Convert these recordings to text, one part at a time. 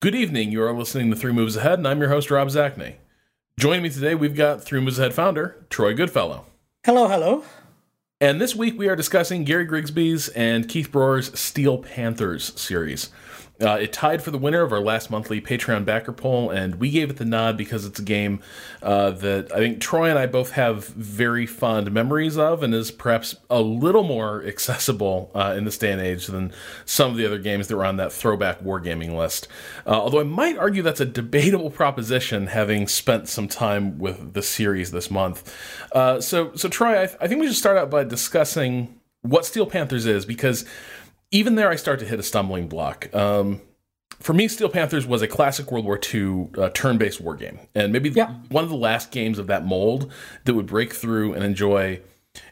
Good evening. You are listening to Three Moves Ahead, and I'm your host, Rob Zacny. Joining me today, we've got Three Moves Ahead founder, Troy Goodfellow. Hello, hello. And this week, we are discussing Gary Grigsby's and Keith Brors' Steel Panthers series. Uh, it tied for the winner of our last monthly Patreon backer poll, and we gave it the nod because it's a game uh, that I think Troy and I both have very fond memories of, and is perhaps a little more accessible uh, in this day and age than some of the other games that were on that throwback wargaming list. Uh, although I might argue that's a debatable proposition, having spent some time with the series this month. Uh, so, so Troy, I, th- I think we should start out by discussing what Steel Panthers is, because even there, I start to hit a stumbling block. Um, for me, Steel Panthers was a classic World War II uh, turn-based war game, and maybe yeah. one of the last games of that mold that would break through and enjoy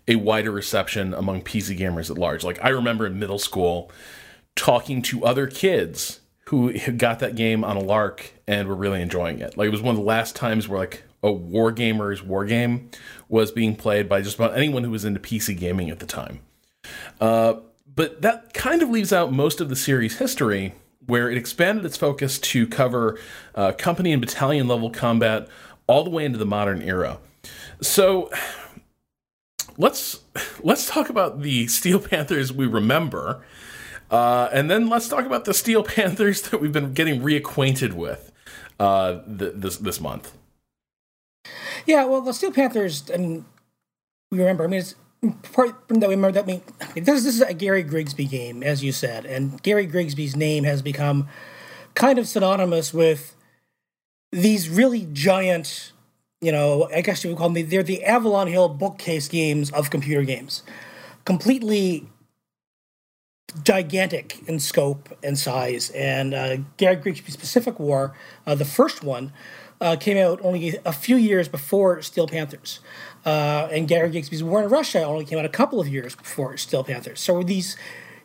a wider reception among PC gamers at large. Like I remember in middle school talking to other kids who had got that game on a lark and were really enjoying it. Like it was one of the last times where like a war gamer's war game was being played by just about anyone who was into PC gaming at the time. Uh, but that kind of leaves out most of the series history, where it expanded its focus to cover uh, company and battalion level combat all the way into the modern era. So let's let's talk about the Steel Panthers we remember, uh, and then let's talk about the Steel Panthers that we've been getting reacquainted with uh, th- this this month. Yeah, well, the Steel Panthers, I and we remember. I mean, it's part that we remember that we this, this is a Gary Grigsby game, as you said, and Gary Grigsby's name has become kind of synonymous with these really giant, you know, I guess you would call them they're the Avalon Hill bookcase games of computer games, completely gigantic in scope and size. And uh, Gary Grigsby's Pacific War, uh, the first one, uh, came out only a few years before Steel Panthers. Uh, and Gary Grigsby's War in Russia only came out a couple of years before Steel Panthers. So these,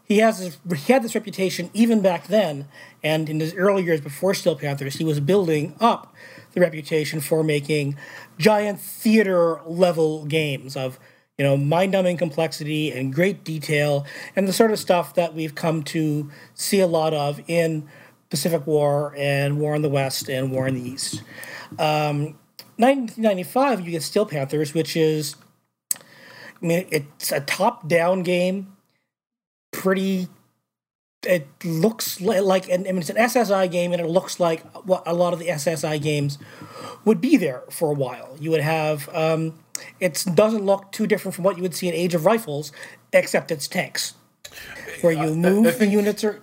he has this, he had this reputation even back then, and in his early years before Steel Panthers, he was building up the reputation for making giant theater level games of you know mind-numbing complexity and great detail and the sort of stuff that we've come to see a lot of in Pacific War and War in the West and War in the East. Um, 1995, you get Steel Panthers, which is, I mean, it's a top-down game. Pretty, it looks like, and I mean, it's an SSI game, and it looks like what a lot of the SSI games would be there for a while. You would have, um, it doesn't look too different from what you would see in Age of Rifles, except it's tanks, where you move the units or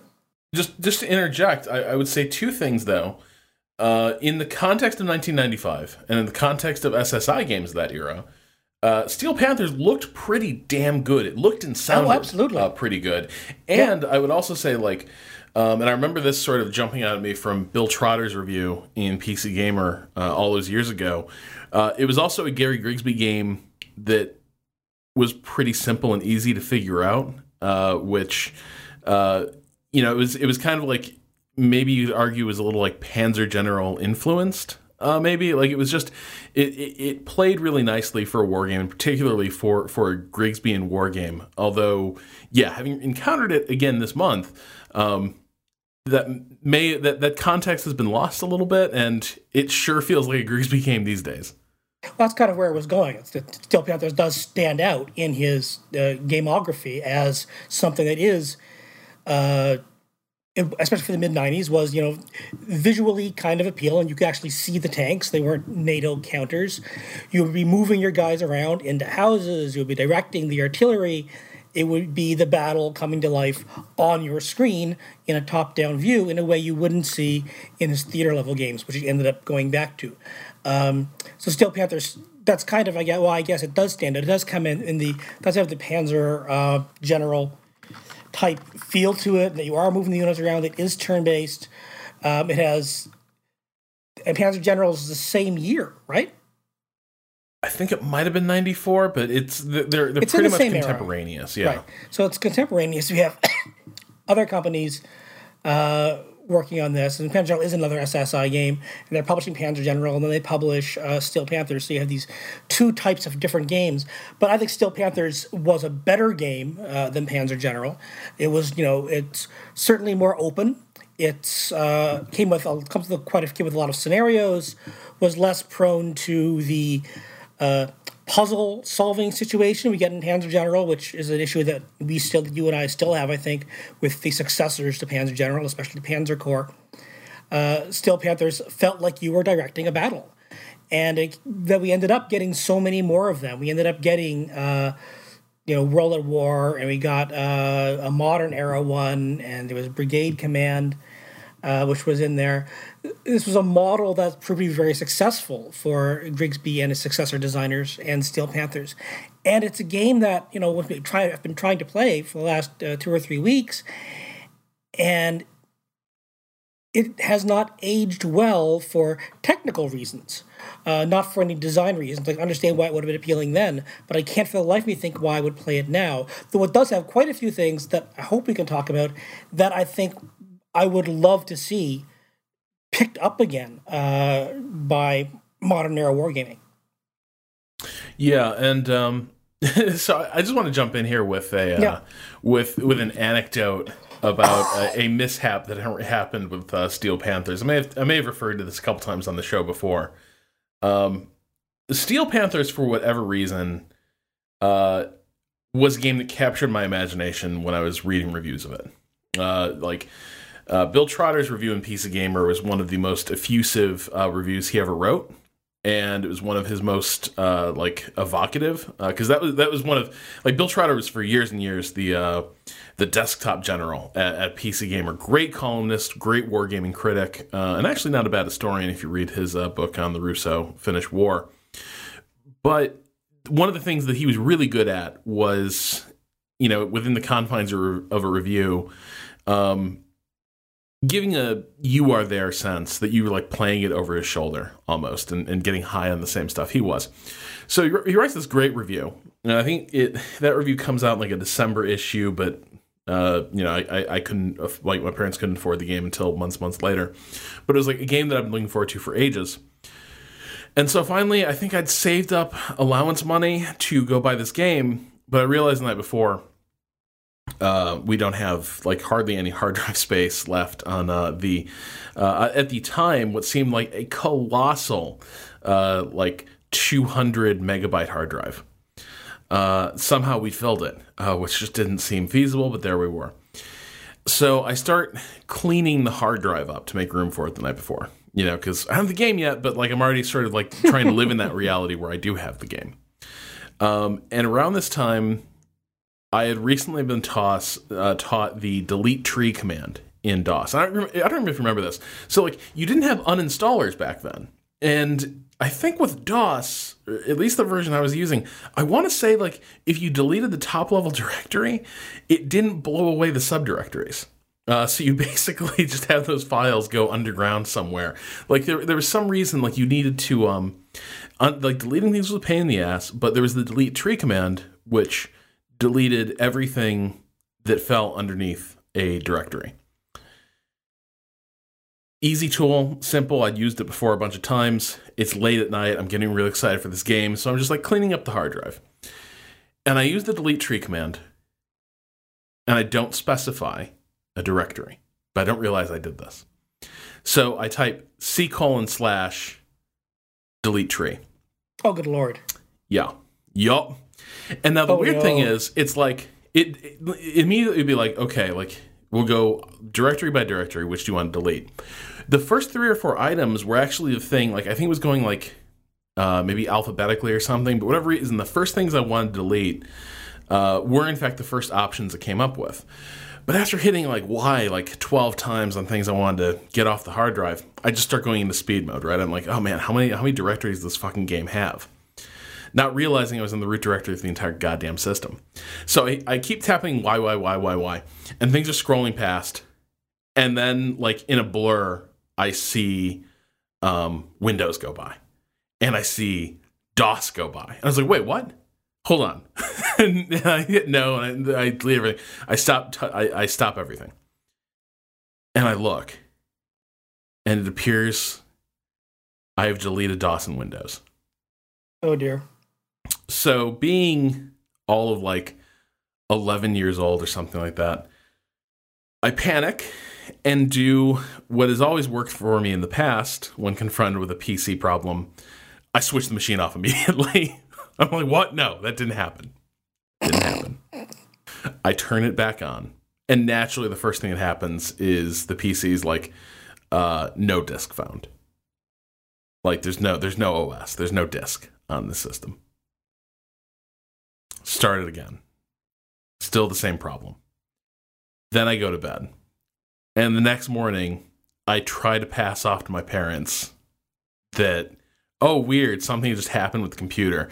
just just to interject, I, I would say two things though. Uh, in the context of 1995 and in the context of SSI games of that era, uh, Steel Panthers looked pretty damn good. It looked and sounded oh, absolutely. Uh, pretty good. And yeah. I would also say, like, um, and I remember this sort of jumping out at me from Bill Trotter's review in PC Gamer uh, all those years ago. Uh, it was also a Gary Grigsby game that was pretty simple and easy to figure out, uh, which uh, you know, it was it was kind of like maybe you'd argue was a little like Panzer General influenced. Uh, maybe like it was just it, it, it played really nicely for a war game, and particularly for for a Grigsby and war game. Although, yeah, having encountered it again this month, um, that may that that context has been lost a little bit, and it sure feels like a Grigsby game these days. Well, that's kind of where it was going. Steel Panthers does stand out in his uh, gameography as something that is uh, especially for the mid 90s, was, you know, visually kind of appealing. You could actually see the tanks. They weren't NATO counters. You would be moving your guys around into houses. You would be directing the artillery. It would be the battle coming to life on your screen in a top down view in a way you wouldn't see in his theater level games, which he ended up going back to. Um, so Steel Panthers, that's kind of, I guess, well, I guess it does stand out. It does come in, in the, does have the Panzer uh, General type feel to it. That you are moving the units around. It is turn based. Um, it has and Panzer General is the same year, right? I think it might have been '94, but it's they're they're it's pretty the much contemporaneous. Era. Yeah, right. So it's contemporaneous. We have other companies uh, working on this. And Panzer General is another SSI game, and they're publishing Panzer General, and then they publish uh, Steel Panthers. So you have these two types of different games. But I think Steel Panthers was a better game uh, than Panzer General. It was, you know, it's certainly more open. It uh, came with a, comes with quite a, came with a lot of scenarios. Was less prone to the uh, puzzle solving situation we get in Panzer General, which is an issue that we still, you and I still have, I think, with the successors to Panzer General, especially the Panzer Corps. Uh, Steel Panthers felt like you were directing a battle, and it, that we ended up getting so many more of them. We ended up getting. Uh, you know, World at War, and we got uh, a modern era one, and there was Brigade Command, uh, which was in there. This was a model that proved to be very successful for Grigsby and his successor designers and Steel Panthers. And it's a game that, you know, I've been trying to play for the last uh, two or three weeks, and it has not aged well for technical reasons, uh, not for any design reasons. Like, I understand why it would have been appealing then, but I can't for the life of me think why I would play it now. Though it does have quite a few things that I hope we can talk about that I think I would love to see picked up again uh, by modern era wargaming. Yeah, and um, so I just want to jump in here with a uh, yeah. with with an anecdote about a, a, mishap that happened with uh, Steel Panthers. I may have I may have referred to this a couple times on the show before. Um, Steel Panthers, for whatever reason, uh, was a game that captured my imagination when I was reading reviews of it. Uh, like uh, Bill Trotter's review in PC Gamer was one of the most effusive uh, reviews he ever wrote and it was one of his most uh, like evocative because uh, that was that was one of like Bill Trotter was for years and years the uh, the desktop general at, at, PC Gamer, great columnist, great wargaming critic, uh, and actually not a bad historian if you read his book on the Russo-Finnish War. But one of the things that he was really good at was, you know, within the confines of, of a review. Um, giving a you are there sense that you were like playing it over his shoulder almost and, and getting high on the same stuff he was. So he, writes this great review. And I think it that review comes out like a December issue, but uh, you know, I, I couldn't like my parents couldn't afford the game until months months later. But it was like a game that I've been looking forward to for ages. And so finally, I think I'd saved up allowance money to go buy this game, but I realized the night before uh, we don't have like hardly any hard drive space left on uh, the uh, at the time what seemed like a colossal uh, like 200 megabyte hard drive. Uh, somehow we filled it, uh, which just didn't seem feasible, but there we were. So I start cleaning the hard drive up to make room for it the night before. You know, because I don't have the game yet, but like I'm already sort of like trying to live in that reality where I do have the game. Um, and around this time, I had recently been toss, uh, taught the delete tree command in DOS. I don't, I don't remember this. So, like, you didn't have uninstallers back then. And I think with DOS, at least the version I was using, I want to say, like, if you deleted the top level directory, it didn't blow away the subdirectories. Uh, so you basically just have those files go underground somewhere. Like there, there was some reason like you needed to um, un- like deleting things was a pain in the ass, but there was the delete tree command, which deleted everything that fell underneath a directory. Easy tool, simple. I'd used it before a bunch of times. It's late at night. I'm getting really excited for this game. So I'm just like cleaning up the hard drive. And I use the delete tree command. And I don't specify a directory, but I don't realize I did this. So I type C colon slash delete tree. Oh, good lord. Yeah. Yup. And now the oh, weird no. thing is, it's like it, it immediately would be like, okay, like we'll go directory by directory. Which do you want to delete? The first three or four items were actually the thing. Like I think it was going like uh, maybe alphabetically or something. But whatever reason, the first things I wanted to delete uh, were in fact the first options it came up with. But after hitting like Y like 12 times on things I wanted to get off the hard drive, I just start going into speed mode, right? I'm like, oh man, how many how many directories does this fucking game have? Not realizing I was in the root directory of the entire goddamn system. So I, I keep tapping Y, Y, Y, Y, Y, and things are scrolling past. And then, like, in a blur, I see um, Windows go by. And I see DOS go by. And I was like, wait, what? Hold on. and I hit no, and I, I delete everything. I stop, t- I, I stop everything. And I look. And it appears I have deleted DOS and Windows. Oh dear so being all of like 11 years old or something like that, I panic and do what has always worked for me in the past when confronted with a PC problem. I switch the machine off immediately. I'm like, what? No, that didn't happen. Didn't happen. I turn it back on. And naturally, the first thing that happens is the PC's like, uh, no disk found. Like, there's no, there's no OS, there's no disk on the system. Start it again. Still the same problem. Then I go to bed. And the next morning, I try to pass off to my parents that, oh, weird, something just happened with the computer.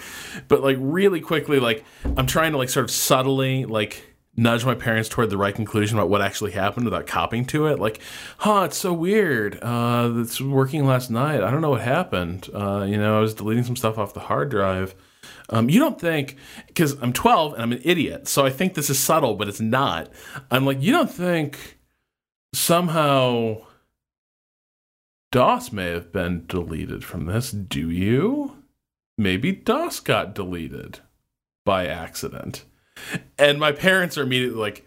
But like really quickly, like I'm trying to like sort of subtly like nudge my parents toward the right conclusion about what actually happened without copying to it. Like, huh, it's so weird. Uh, it's working last night. I don't know what happened. Uh, you know, I was deleting some stuff off the hard drive. Um, you don't think, because I'm 12 and I'm an idiot, so I think this is subtle, but it's not. I'm like, you don't think somehow DOS may have been deleted from this, do you? Maybe DOS got deleted by accident. And my parents are immediately like,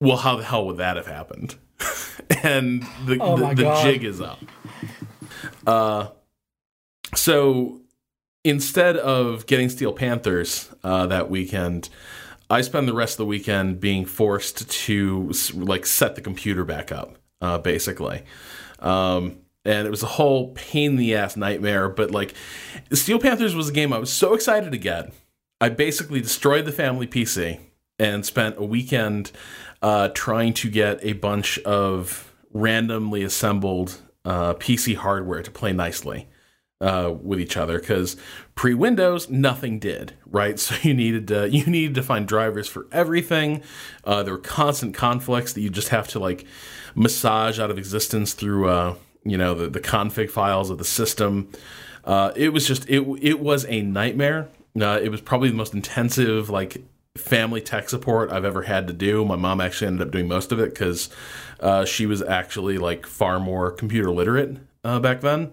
well, how the hell would that have happened? and the, Oh the, the jig is up. Uh, so instead of getting Steel Panthers uh, that weekend, I spend the rest of the weekend being forced to like set the computer back up, uh, basically. Um, and it was a whole pain in the ass nightmare. But like, Steel Panthers was a game I was so excited to get. I basically destroyed the family PC and spent a weekend uh, trying to get a bunch of randomly assembled uh, PC hardware to play nicely uh, with each other because pre Windows nothing did right. So you needed to, you needed to find drivers for everything. Uh, there were constant conflicts that you just have to like massage out of existence through uh, you know the, the config files of the system. Uh, it was just it it was a nightmare. Uh, it was probably the most intensive like family tech support I've ever had to do. My mom actually ended up doing most of it because she was actually like far more computer literate back then.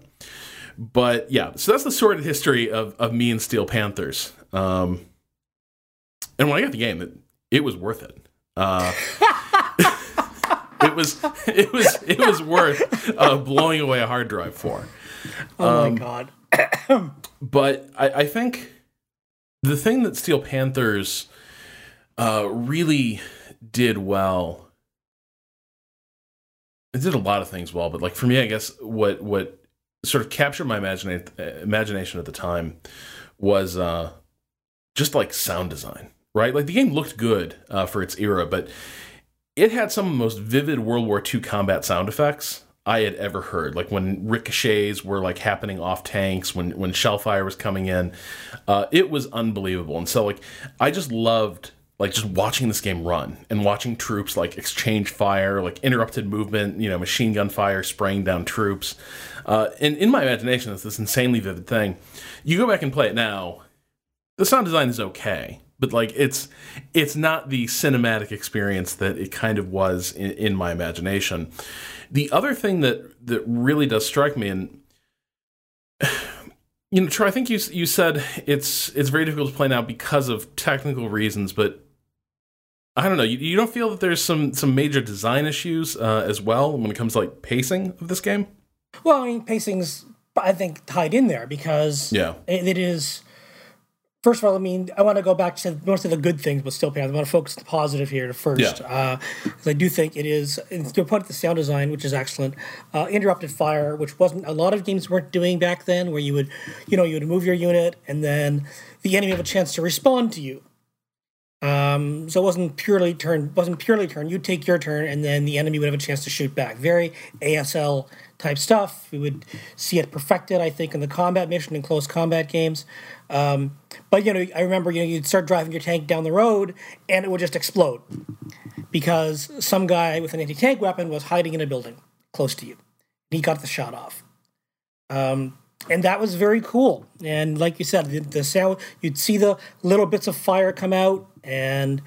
But yeah, so that's the sordid history of, of me and Steel Panthers. Um, and when I got the game, it, it was worth it. Uh, it was it was it was worth uh, blowing away a hard drive for. Oh Um, my god. but I, I think the thing that Steel Panthers uh, really did well, it did a lot of things well, but like for me, I guess what what sort of captured my imagina- imagination at the time was uh, just like sound design, right? Like the game looked good uh, for its era, but it had some of the most vivid World War II combat sound effects I had ever heard. Like when ricochets were like happening off tanks, when when shellfire was coming in, uh, it was unbelievable. And so like I just loved like just watching this game run and watching troops like exchange fire, like interrupted movement, you know, machine gun fire spraying down troops. Uh, and in my imagination, it's this insanely vivid thing. You go back and play it now, the sound design is okay, but like it's it's not the cinematic experience that it kind of was in, in my imagination. The other thing that that really does strike me, and you know, Troy, I think you you said it's it's very difficult to play now because of technical reasons, but I don't know. You, you don't feel that there's some some major design issues uh, as well when it comes to like pacing of this game? Well, I mean, pacing's I think tied in there because Yeah. it, it is. First of all, I mean, I want to go back to most of the good things, but still, I want to focus on the positive here first. Yeah. Because I do think it is, to put it the sound design, which is excellent. Uh, interrupted fire, which wasn't a lot of games weren't doing back then, where you would, you know, you would move your unit and then the enemy have a chance to respond to you. Um, so it wasn't purely turn, wasn't purely turn. You'd take your turn, and then the enemy would have a chance to shoot back. Very ASL type stuff. We would see it perfected, I think, in the combat mission and close combat games. Um, but you know, I remember you know you'd start driving your tank down the road, and it would just explode because some guy with an anti-tank weapon was hiding in a building close to you. He got the shot off. Um, and that was very cool. And like you said, the, the sound you'd see the little bits of fire come out, and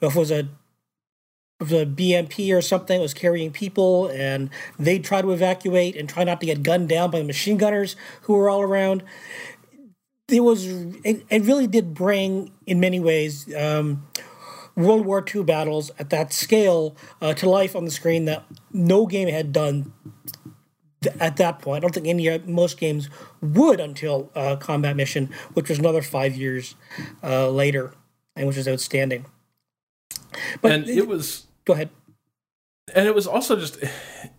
if it was a it BMP or something that was carrying people, and they'd try to evacuate and try not to get gunned down by the machine gunners who were all around. It was it, it really did bring, in many ways, um, World War II battles at that scale uh, to life on the screen that no game had done th- at that point. I don't think any most games would until uh, Combat Mission, which was another five years uh, later, and which was outstanding. But and it was go ahead. And it was also just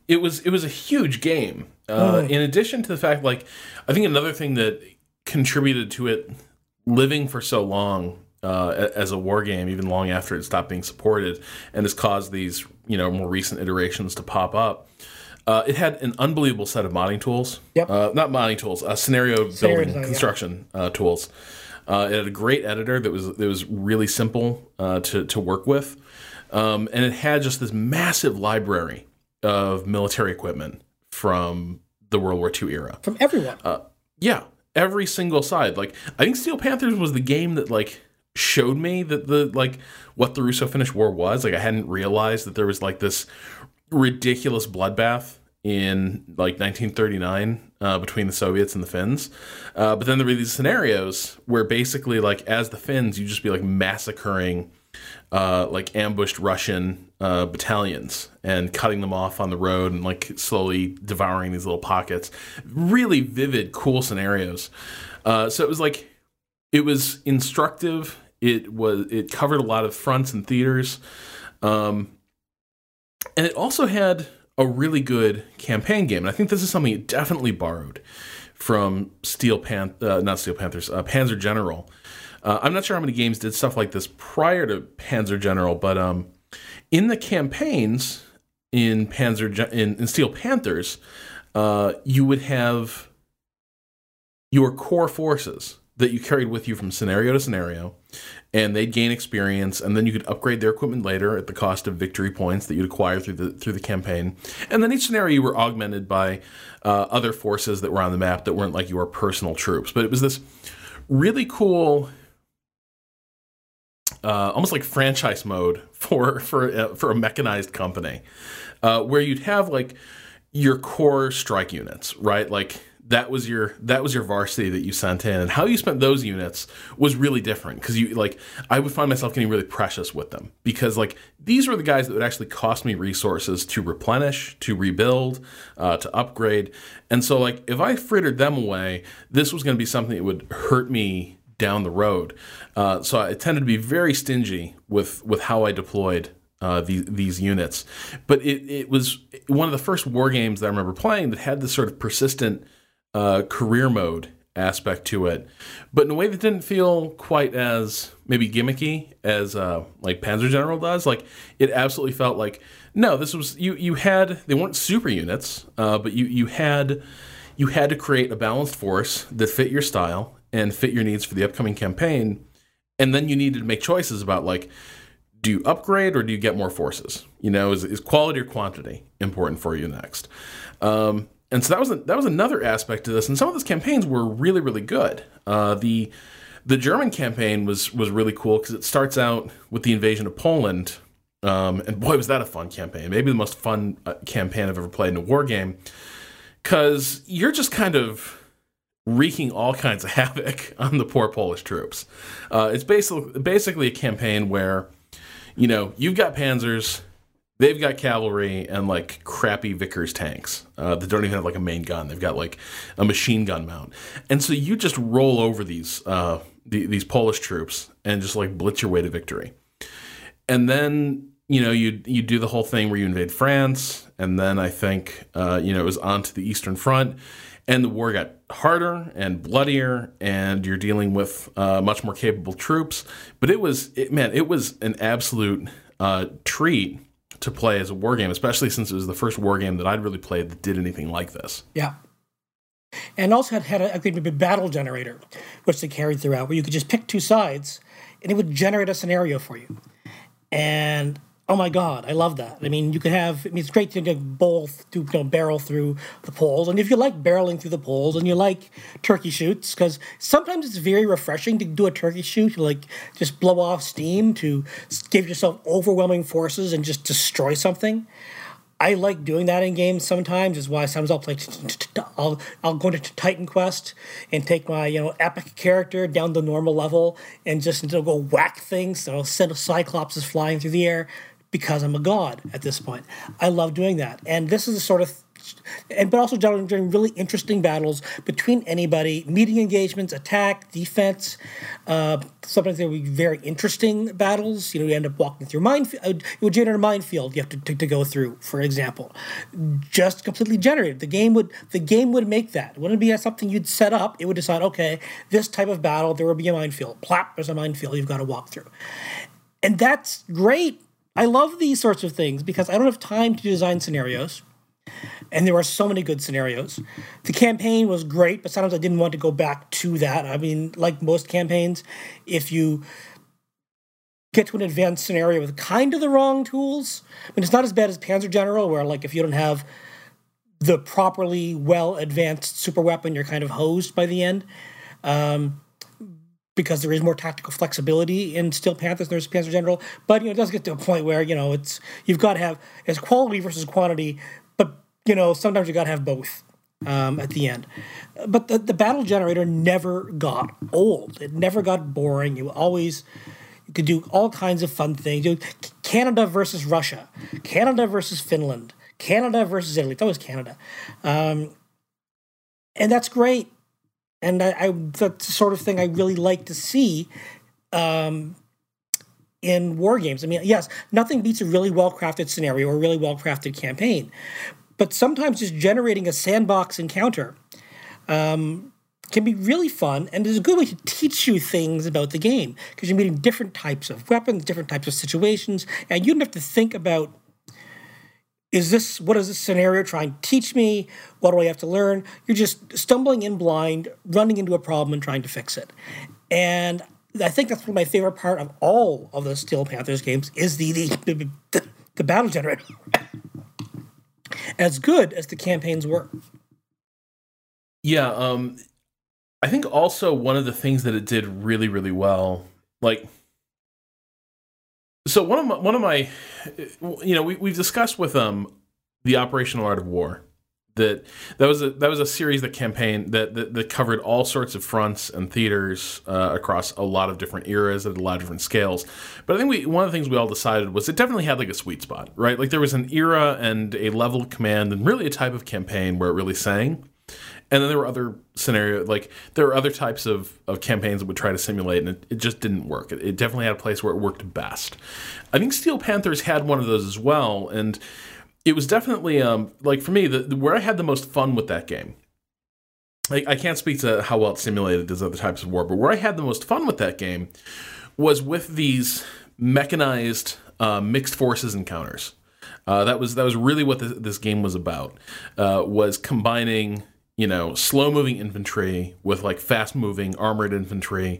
it was it was a huge game. Uh, oh. In addition to the fact, like I think another thing that contributed to it living for so long uh, as a war game, even long after it stopped being supported, and has caused these you know more recent iterations to pop up. Uh, it had an unbelievable set of modding tools. Yep. Uh, not modding tools, uh, scenario, scenario building, design, construction yeah. Uh, tools. Uh, it had a great editor that was that was really simple uh, to to work with, um, and it had just this massive library of military equipment from the World War II era. From everyone. yeah, every single side. Like I think Steel Panthers was the game that like showed me that the like what the Russo-Finnish War was. Like I hadn't realized that there was like this ridiculous bloodbath in like 1939 uh, between the Soviets and the Finns. Uh, but then there were these scenarios where basically, like as the Finns, you'd just be like massacring uh, like ambushed Russian uh, battalions and cutting them off on the road and like slowly devouring these little pockets. Really vivid, cool scenarios. Uh, so it was like it was instructive. It was it covered a lot of fronts and theaters, um, and it also had a really good campaign game. And I think this is something it definitely borrowed from Steel Pan, uh, not Steel Panthers, uh, Panzer General. Uh, I'm not sure how many games did stuff like this prior to Panzer General, but um, in the campaigns in Panzer in, in Steel Panthers, uh, you would have your core forces that you carried with you from scenario to scenario, and they'd gain experience, and then you could upgrade their equipment later at the cost of victory points that you'd acquire through the through the campaign. And then each scenario you were augmented by uh, other forces that were on the map that weren't like your personal troops, but it was this really cool. Uh, almost like franchise mode for for uh, for a mechanized company, uh, where you'd have like your core strike units, right? Like that was your that was your varsity that you sent in and how you spent those units was really different because you like i would find myself getting really precious with them because like these were the guys that would actually cost me resources to replenish to rebuild uh, to upgrade and so like if i frittered them away this was going to be something that would hurt me down the road. Uh, so i tended to be very stingy with with how i deployed uh, these these units, but it, it was one of the first war games that I remember playing that had this sort of persistent uh, career mode aspect to it, but in a way that didn't feel quite as maybe gimmicky as uh, like Panzer General does. Like it absolutely felt like no, this was you. You had they weren't super units, uh, but you you had you had to create a balanced force that fit your style and fit your needs for the upcoming campaign, and then you needed to make choices about like do you upgrade or do you get more forces? You know, is, is quality or quantity important for you next? Um, and so that was that was another aspect to this. And some of those campaigns were really really good. Uh, the the German campaign was was really cool because it starts out with the invasion of Poland, um, and boy was that a fun campaign. Maybe the most fun uh, campaign I've ever played in a war game. Because you're just kind of wreaking all kinds of havoc on the poor Polish troops. Uh, it's basically basically a campaign where, you know, you've got panzers, They've got cavalry and like crappy Vickers tanks uh, that don't even have like a main gun. They've got like a machine gun mount, and so you just roll over these uh, the, these Polish troops and just like blitz your way to victory. And then you know you you do the whole thing where you invade France, and then I think uh, you know it was on to the Eastern Front, and the war got harder and bloodier, and you're dealing with uh, much more capable troops. But it was it, man, it was an absolute uh, treat to play as a war game, especially since it was the first war game that I'd really played that did anything like this. Yeah. And also had, had a, a battle generator, which they carried throughout, where you could just pick two sides and it would generate a scenario for you. And Oh my God, I love that. I mean, you can have. I mean, it's great to get both to you know, barrel through the Poles, and if you like barreling through the Poles, and you like turkey shoots, because sometimes it's very refreshing to do a turkey shoot, to like just blow off steam, to give yourself overwhelming forces and just destroy something. I like doing that in games sometimes. Is why sometimes I'll play. I'll I'll go into Titan Quest and take my you know epic character down the normal level and just go whack things. So I'll send Cyclops flying through the air because I'm a god at this point. I love doing that, and this is the sort of and but also during really interesting battles between anybody, meeting engagements, attack, defense. Uh, sometimes there will be very interesting battles. You know, you end up walking through minefield. Uh, you would generate a minefield you have to, to, to, go through, for example. Just completely generated. The game would the game would make that. It wouldn't be something you'd set up. It would decide, okay, this type of battle, there will be a minefield. Plap, there's a minefield you've got to walk through. And that's great. I love these sorts of things because I don't have time to design scenarios and there were so many good scenarios. The campaign was great, but sometimes I didn't want to go back to that. I mean, like most campaigns, if you get to an advanced scenario with kind of the wrong tools, I mean, it's not as bad as Panzer General, where like if you don't have the properly well advanced super weapon, you're kind of hosed by the end. Um, because there is more tactical flexibility in Steel Panthers than there's Panzer General, but you know it does get to a point where you know it's you've got to have it's quality versus quantity but you know, sometimes you got to have both um, at the end. But the, the battle generator never got old. It never got boring. You always you could do all kinds of fun things. You Canada versus Russia, Canada versus Finland, Canada versus Italy. It's always Canada, um, and that's great. And I, I, that's the sort of thing I really like to see um, in war games. I mean, yes, nothing beats a really well crafted scenario or a really well crafted campaign, but sometimes just generating a sandbox encounter um, can be really fun and is a good way to teach you things about the game because you're meeting different types of weapons, different types of situations, and you don't have to think about is this what is this scenario trying to teach me? What do I have to learn? You're just stumbling in blind, running into a problem and trying to fix it. And I think that's one of my favorite part of all of the Steel Panthers games is the the, the, the battle generator as good as the campaigns were. Yeah, um, I think also one of the things that it did really, really well, like, so one of my, one of my, you know, we we've discussed with um the operational art of war that that was a that was a series that campaign that that, that covered all sorts of fronts and theaters uh, across a lot of different eras at a lot of different scales. But I think we one of the things we all decided was it definitely had like a sweet spot, right? Like there was an era and a level of command and really a type of campaign where it really sang. And then there were other scenario like there were other types of, of campaigns that would try to simulate and it, it just didn't work. It, it definitely had a place where it worked best. I think Steel Panthers had one of those as well and it was definitely um, like for me the, the, where I had the most fun with that game. I, I can't speak to how well it simulated those other types of war, but where I had the most fun with that game was with these mechanized uh, mixed forces encounters. Uh, that was that was really what this, this game was about. Uh, was combining you know slow moving infantry with like fast moving armored infantry,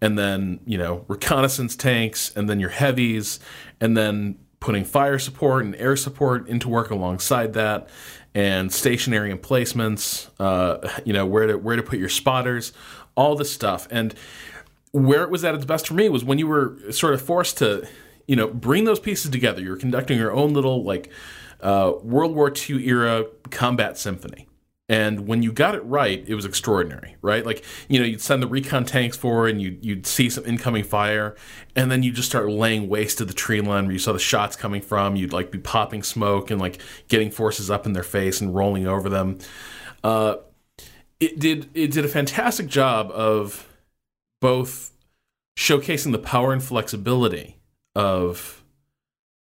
and then you know reconnaissance tanks, and then your heavies, and then putting fire support and air support into work alongside that, and stationary emplacements. Uh, you know where to where to put your spotters, all this stuff, and where it was at its best for me was when you were sort of forced to, you know, bring those pieces together. You were conducting your own little like uh, World War II era combat symphony. And when you got it right, it was extraordinary, right? Like, you know, you'd send the recon tanks forward and you'd, you'd see some incoming fire, and then you just start laying waste to the tree line where you saw the shots coming from. You'd like be popping smoke and like getting forces up in their face and rolling over them. Uh, it did it did a fantastic job of both showcasing the power and flexibility of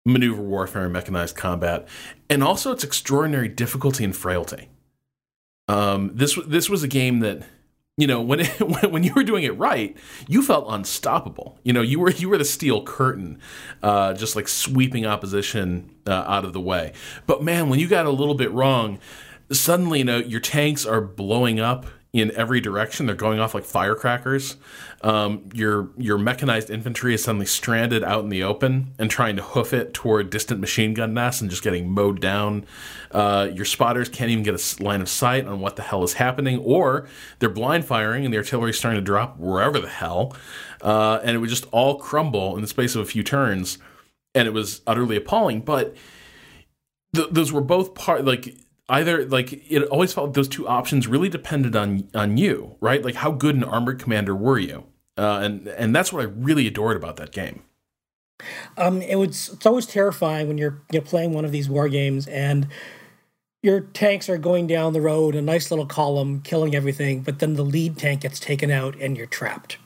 maneuver warfare and mechanized combat, and also its extraordinary difficulty and frailty um, this this was a game that you know when it, when you were doing it right, you felt unstoppable. You know, you were you were the steel curtain, uh, just like sweeping opposition uh, out of the way. But man, when you got a little bit wrong, suddenly you know your tanks are blowing up in every direction. They're going off like firecrackers. Um, your your mechanized infantry is suddenly stranded out in the open and trying to hoof it toward distant machine gun nests and just getting mowed down. Uh, your spotters can't even get a line of sight on what the hell is happening, or they're blind firing and the artillery is starting to drop wherever the hell. Uh, and it would just all crumble in the space of a few turns, and it was utterly appalling. But th- those were both part like either like it always felt those two options really depended on on you, right? Like how good an armored commander were you, uh, and and that's what I really adored about that game. Um, it was it's always terrifying when you're you're playing one of these war games and your tanks are going down the road, a nice little column, killing everything, but then the lead tank gets taken out and you're trapped.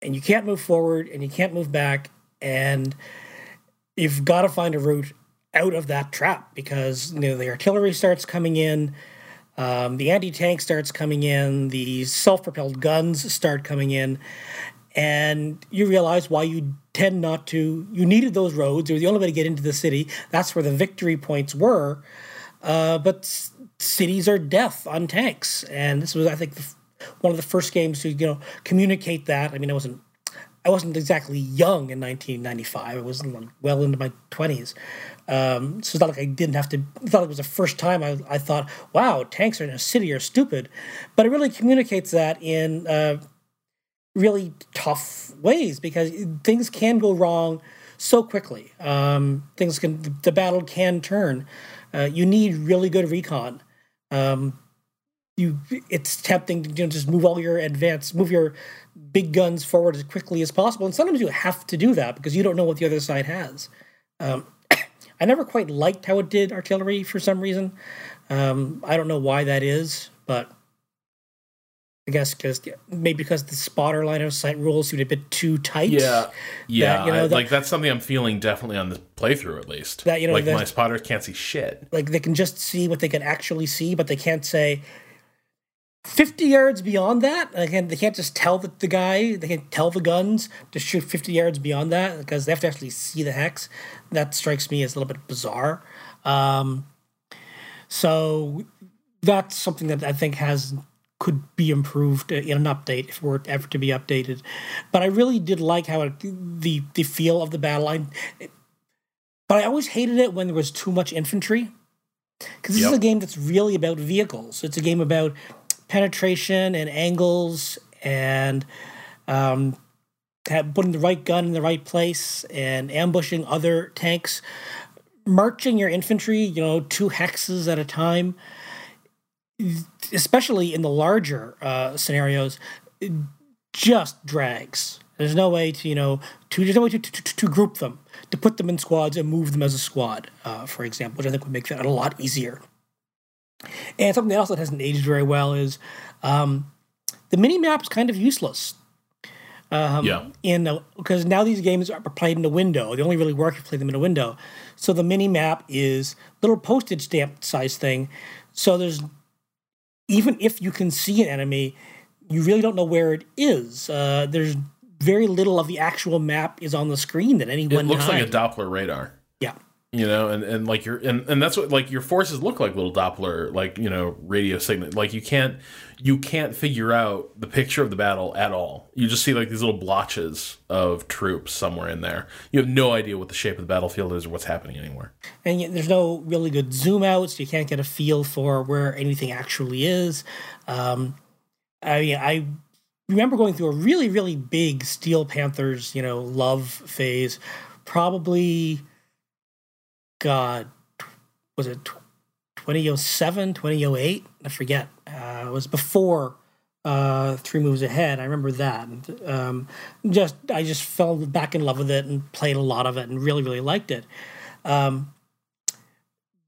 And you can't move forward and you can't move back, and you've got to find a route out of that trap because you know the artillery starts coming in, um, the anti-tank starts coming in, the self-propelled guns start coming in, and you realize why you tend not to. You needed those roads; they were the only way to get into the city. That's where the victory points were. Uh, but cities are death on tanks, and this was, I think, the, one of the first games to you know communicate that. I mean, I wasn't I wasn't exactly young in 1995. I was well into my 20s. Um, so it's not like I didn't have to. I thought it was the first time I, I thought, wow, tanks are in a city are stupid. But it really communicates that in uh, really tough ways because things can go wrong so quickly. Um, things can, the battle can turn. Uh, you need really good recon. Um, you, it's tempting to you know, just move all your advance, move your big guns forward as quickly as possible, and sometimes you have to do that because you don't know what the other side has. Um, I never quite liked how it did artillery for some reason. Um, I don't know why that is, but I guess because maybe because the spotter line of sight rules seemed a bit too tight. Yeah, yeah. That, you know, that, like that's something I'm feeling definitely on the playthrough at least. That you know, like my spotters can't see shit. Like they can just see what they can actually see, but they can't say. 50 yards beyond that again they can't just tell the, the guy they can't tell the guns to shoot 50 yards beyond that because they have to actually see the hex that strikes me as a little bit bizarre um, so that's something that i think has could be improved in an update if it were ever to be updated. But I really did like how it, the the feel of the battle. I, but I always hated it when there was too much infantry because this yep. is a game that's really about vehicles. It's a game about penetration and angles and um, putting the right gun in the right place and ambushing other tanks, marching your infantry, you know, two hexes at a time especially in the larger uh, scenarios, just drags. There's no way to you know to there's no way to, to, to, group them, to put them in squads and move them as a squad, uh, for example, which I think would make that a lot easier. And something else that hasn't aged very well is um, the mini map's kind of useless. Um, yeah. In because now these games are played in a window. They only really work if you play them in a window. So the mini map is little postage stamp size thing. So there's even if you can see an enemy, you really don't know where it is. Uh, there's very little of the actual map is on the screen that anyone. It looks like a Doppler radar. Yeah. You know, and, and like your and, and that's what like your forces look like little Doppler like you know radio signal. Like you can't you can't figure out the picture of the battle at all. You just see like these little blotches of troops somewhere in there. You have no idea what the shape of the battlefield is or what's happening anywhere. And yet there's no really good zoom outs. You can't get a feel for where anything actually is. Um, I mean, I remember going through a really, really big Steel Panthers, you know, love phase. Probably, God, was it 2007, 2008? I forget. Uh, it was before uh, Three Moves Ahead. I remember that. And, um, just I just fell back in love with it and played a lot of it and really really liked it. Um,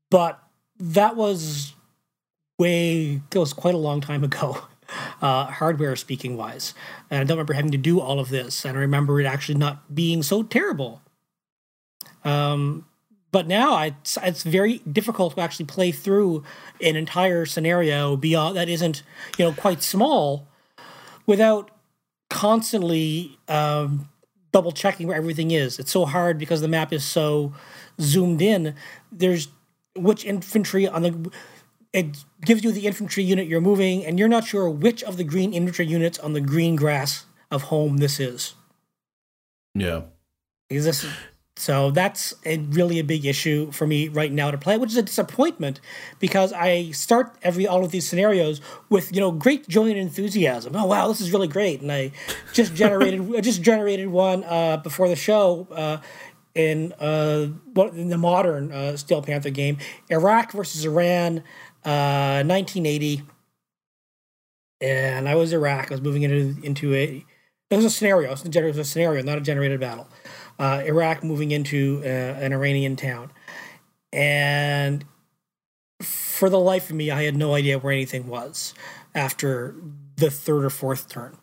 but that was way it was quite a long time ago. Uh, hardware speaking wise, and I don't remember having to do all of this, and I remember it actually not being so terrible. Um, but now it's, it's very difficult to actually play through an entire scenario beyond that isn't you know quite small without constantly um, double checking where everything is. It's so hard because the map is so zoomed in. There's which infantry on the it gives you the infantry unit you're moving, and you're not sure which of the green infantry units on the green grass of home this is. Yeah. Is this so that's a, really a big issue for me right now to play, which is a disappointment because I start every all of these scenarios with you know great joy and enthusiasm. Oh wow, this is really great! And I just generated I just generated one uh, before the show. Uh, in uh, in the modern uh, Steel Panther game, Iraq versus Iran, uh, 1980. And I was Iraq. I was moving into into a it was a scenario. It was a scenario, not a generated battle. Uh, Iraq moving into uh, an Iranian town, and for the life of me, I had no idea where anything was after the third or fourth turn.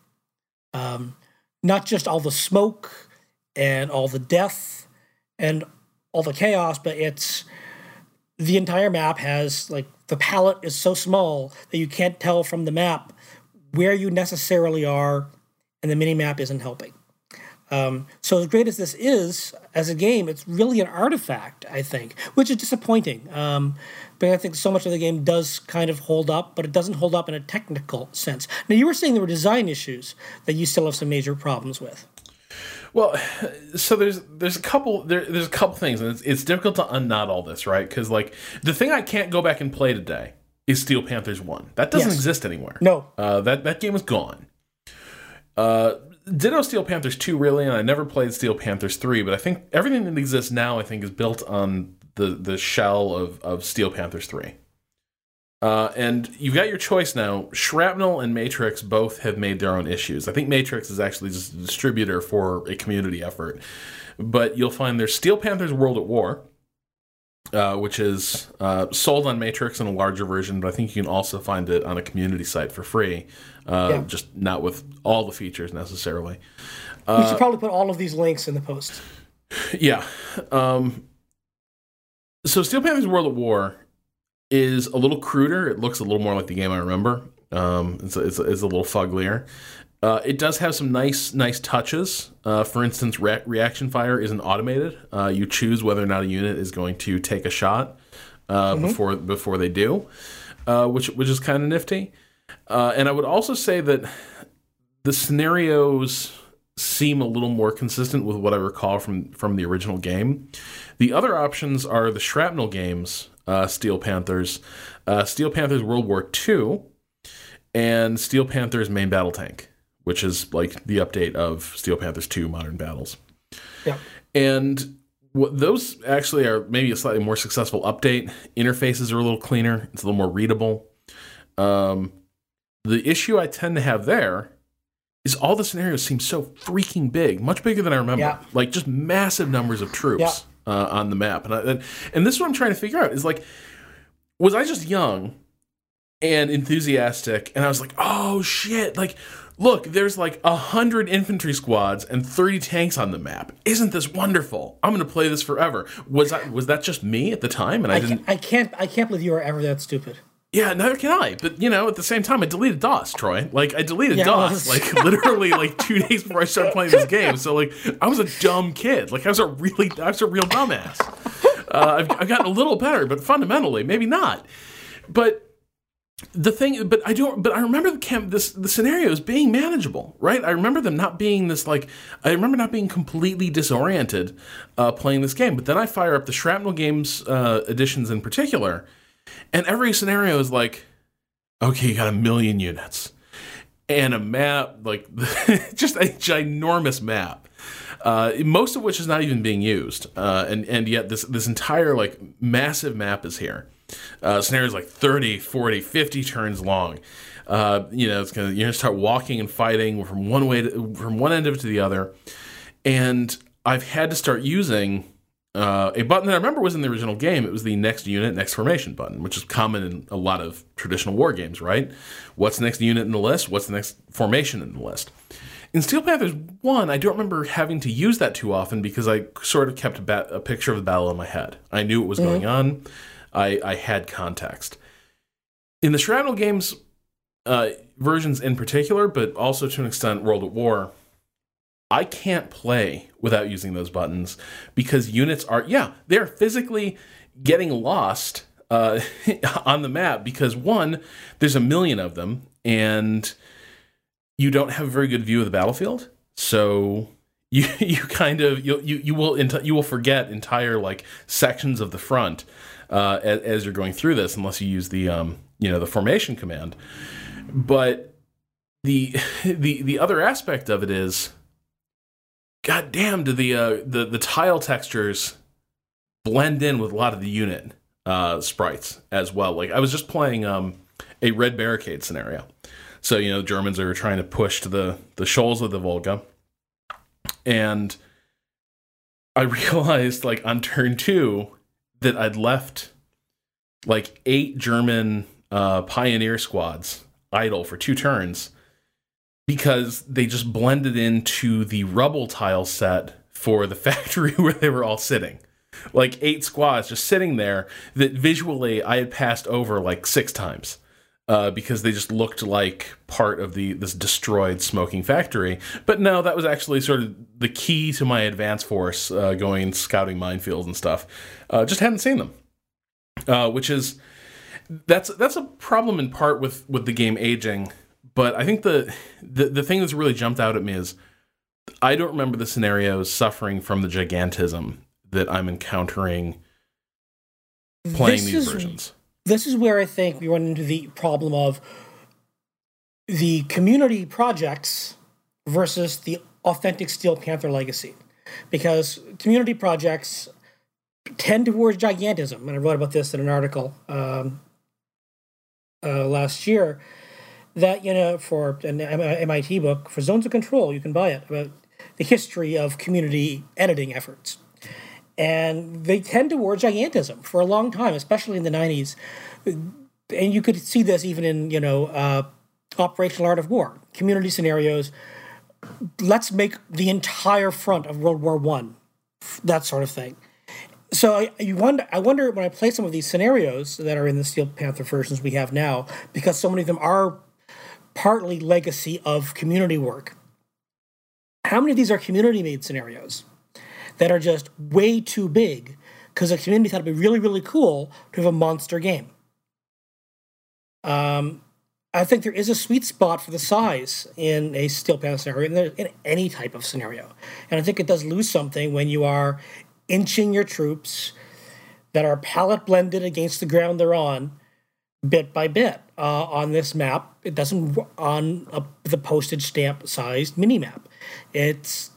Um, not just all the smoke and all the death and all the chaos, but it's the entire map has like the palette is so small that you can't tell from the map where you necessarily are, and the mini map isn't helping. Um, so as great as this is as a game, it's really an artifact, I think, which is disappointing. Um, but I think so much of the game does kind of hold up, but it doesn't hold up in a technical sense. Now, you were saying there were design issues that you still have some major problems with. Well, so there's there's a couple there, there's a couple things, and it's, it's difficult to unknot all this, right? Because like the thing I can't go back and play today is Steel Panthers One. That doesn't yes. exist anywhere. No, uh, that that game is gone. Uh, Ditto Steel Panthers 2 really, and I never played Steel Panthers 3, but I think everything that exists now I think is built on the the shell of, of Steel Panthers 3. Uh, and you've got your choice now. Shrapnel and Matrix both have made their own issues. I think Matrix is actually just a distributor for a community effort. But you'll find there's Steel Panthers World at War, uh, which is uh, sold on Matrix in a larger version, but I think you can also find it on a community site for free, uh, yeah. just not with all the features necessarily. we should uh, probably put all of these links in the post. Yeah. Um, so Steel Panthers World at War is a little cruder. It looks a little more like the game I remember. Um, it's, it's, it's a little fugglier. Uh, it does have some nice nice touches. Uh, for instance, re- reaction fire isn't automated. Uh, you choose whether or not a unit is going to take a shot uh, mm-hmm. before before they do, uh, which which is kind of nifty. Uh, and I would also say that the scenarios seem a little more consistent with what I recall from from the original game. The other options are the shrapnel games, Steel Panthers, Steel Panthers World War II, and Steel Panthers Main Battle Tank which is like the update of Steel Panthers 2 Modern Battles. Yeah. And what those actually are maybe a slightly more successful update. Interfaces are a little cleaner, it's a little more readable. Um, the issue I tend to have there is all the scenarios seem so freaking big, much bigger than I remember. Yeah. Like just massive numbers of troops yeah. uh, on the map. And, I, and, and this is what I'm trying to figure out is like, was I just young and enthusiastic and I was like, oh shit, like look, there's like a hundred infantry squads and 30 tanks on the map. Isn't this wonderful? I'm going to play this forever. Was that was that just me at the time? And I, I didn't. Can't, I can't. I can't believe you were ever that stupid. Yeah, neither can I. But you know, at the same time, I deleted DOS, Troy. Like I deleted DOS like literally like two days before I started playing this game. So like I was a dumb kid. Like I was a really I was a real dumbass. Uh, I've, I've gotten a little better, but fundamentally, maybe not. But the thing but i don't but i remember the camp this the scenarios being manageable right i remember them not being this like i remember not being completely disoriented uh, playing this game but then i fire up the shrapnel games uh, editions in particular and every scenario is like okay you got a million units and a map like just a ginormous map uh, most of which is not even being used uh, and and yet this this entire like massive map is here uh, scenarios like 30, 40, 50 turns long. Uh, you know, it's gonna you're gonna start walking and fighting from one way to, from one end of it to the other, and I've had to start using uh, a button that I remember was in the original game. It was the next unit, next formation button, which is common in a lot of traditional war games, right? What's the next unit in the list? What's the next formation in the list? In Steel Panthers 1, I don't remember having to use that too often because I sort of kept a, ba- a picture of the battle in my head. I knew what was mm-hmm. going on. I, I had context. In the Shrapnel games uh, versions in particular, but also to an extent World at War, I can't play without using those buttons because units are, yeah, they're physically getting lost uh, on the map because one, there's a million of them, and you don't have a very good view of the battlefield. So you you kind of you you you will you will forget entire like sections of the front uh, as, as, you're going through this, unless you use the um, you know the formation command. But the the the other aspect of it is god damn, do the uh, the the tile textures blend in with a lot of the unit uh, sprites as well. Like I was just playing um, a red barricade scenario. So you know, Germans are trying to push to the the shoals of the Volga, and I realized like on turn two that I'd left like eight German uh, pioneer squads idle for two turns because they just blended into the rubble tile set for the factory where they were all sitting like eight squads just sitting there that visually I had passed over like six times. Uh, because they just looked like part of the this destroyed smoking factory. But no, that was actually sort of the key to my advance force uh, going scouting minefields and stuff. Uh, just hadn't seen them, uh, which is that's that's a problem in part with with the game aging. But I think the, the the thing that's really jumped out at me is I don't remember the scenarios suffering from the gigantism that I'm encountering playing this these is, versions. This is where I think we run into the problem of the community projects versus the authentic Steel Panther legacy. Because community projects tend towards gigantism. And I wrote about this in an article um, uh, last year that, you know, for an MIT book, for Zones of Control, you can buy it, about the history of community editing efforts and they tend toward gigantism for a long time, especially in the '90s. And you could see this even in you know uh, operational art of war, community scenarios. Let's make the entire front of World War One, that sort of thing. So I, you wonder, I wonder when I play some of these scenarios that are in the Steel Panther versions we have now, because so many of them are partly legacy of community work. How many of these are community made scenarios? that are just way too big because the community thought it'd be really, really cool to have a monster game. Um, I think there is a sweet spot for the size in a Steel Panther scenario, in, in any type of scenario. And I think it does lose something when you are inching your troops that are palette blended against the ground they're on, bit by bit. Uh, on this map, it doesn't on a, the postage stamp sized mini map. It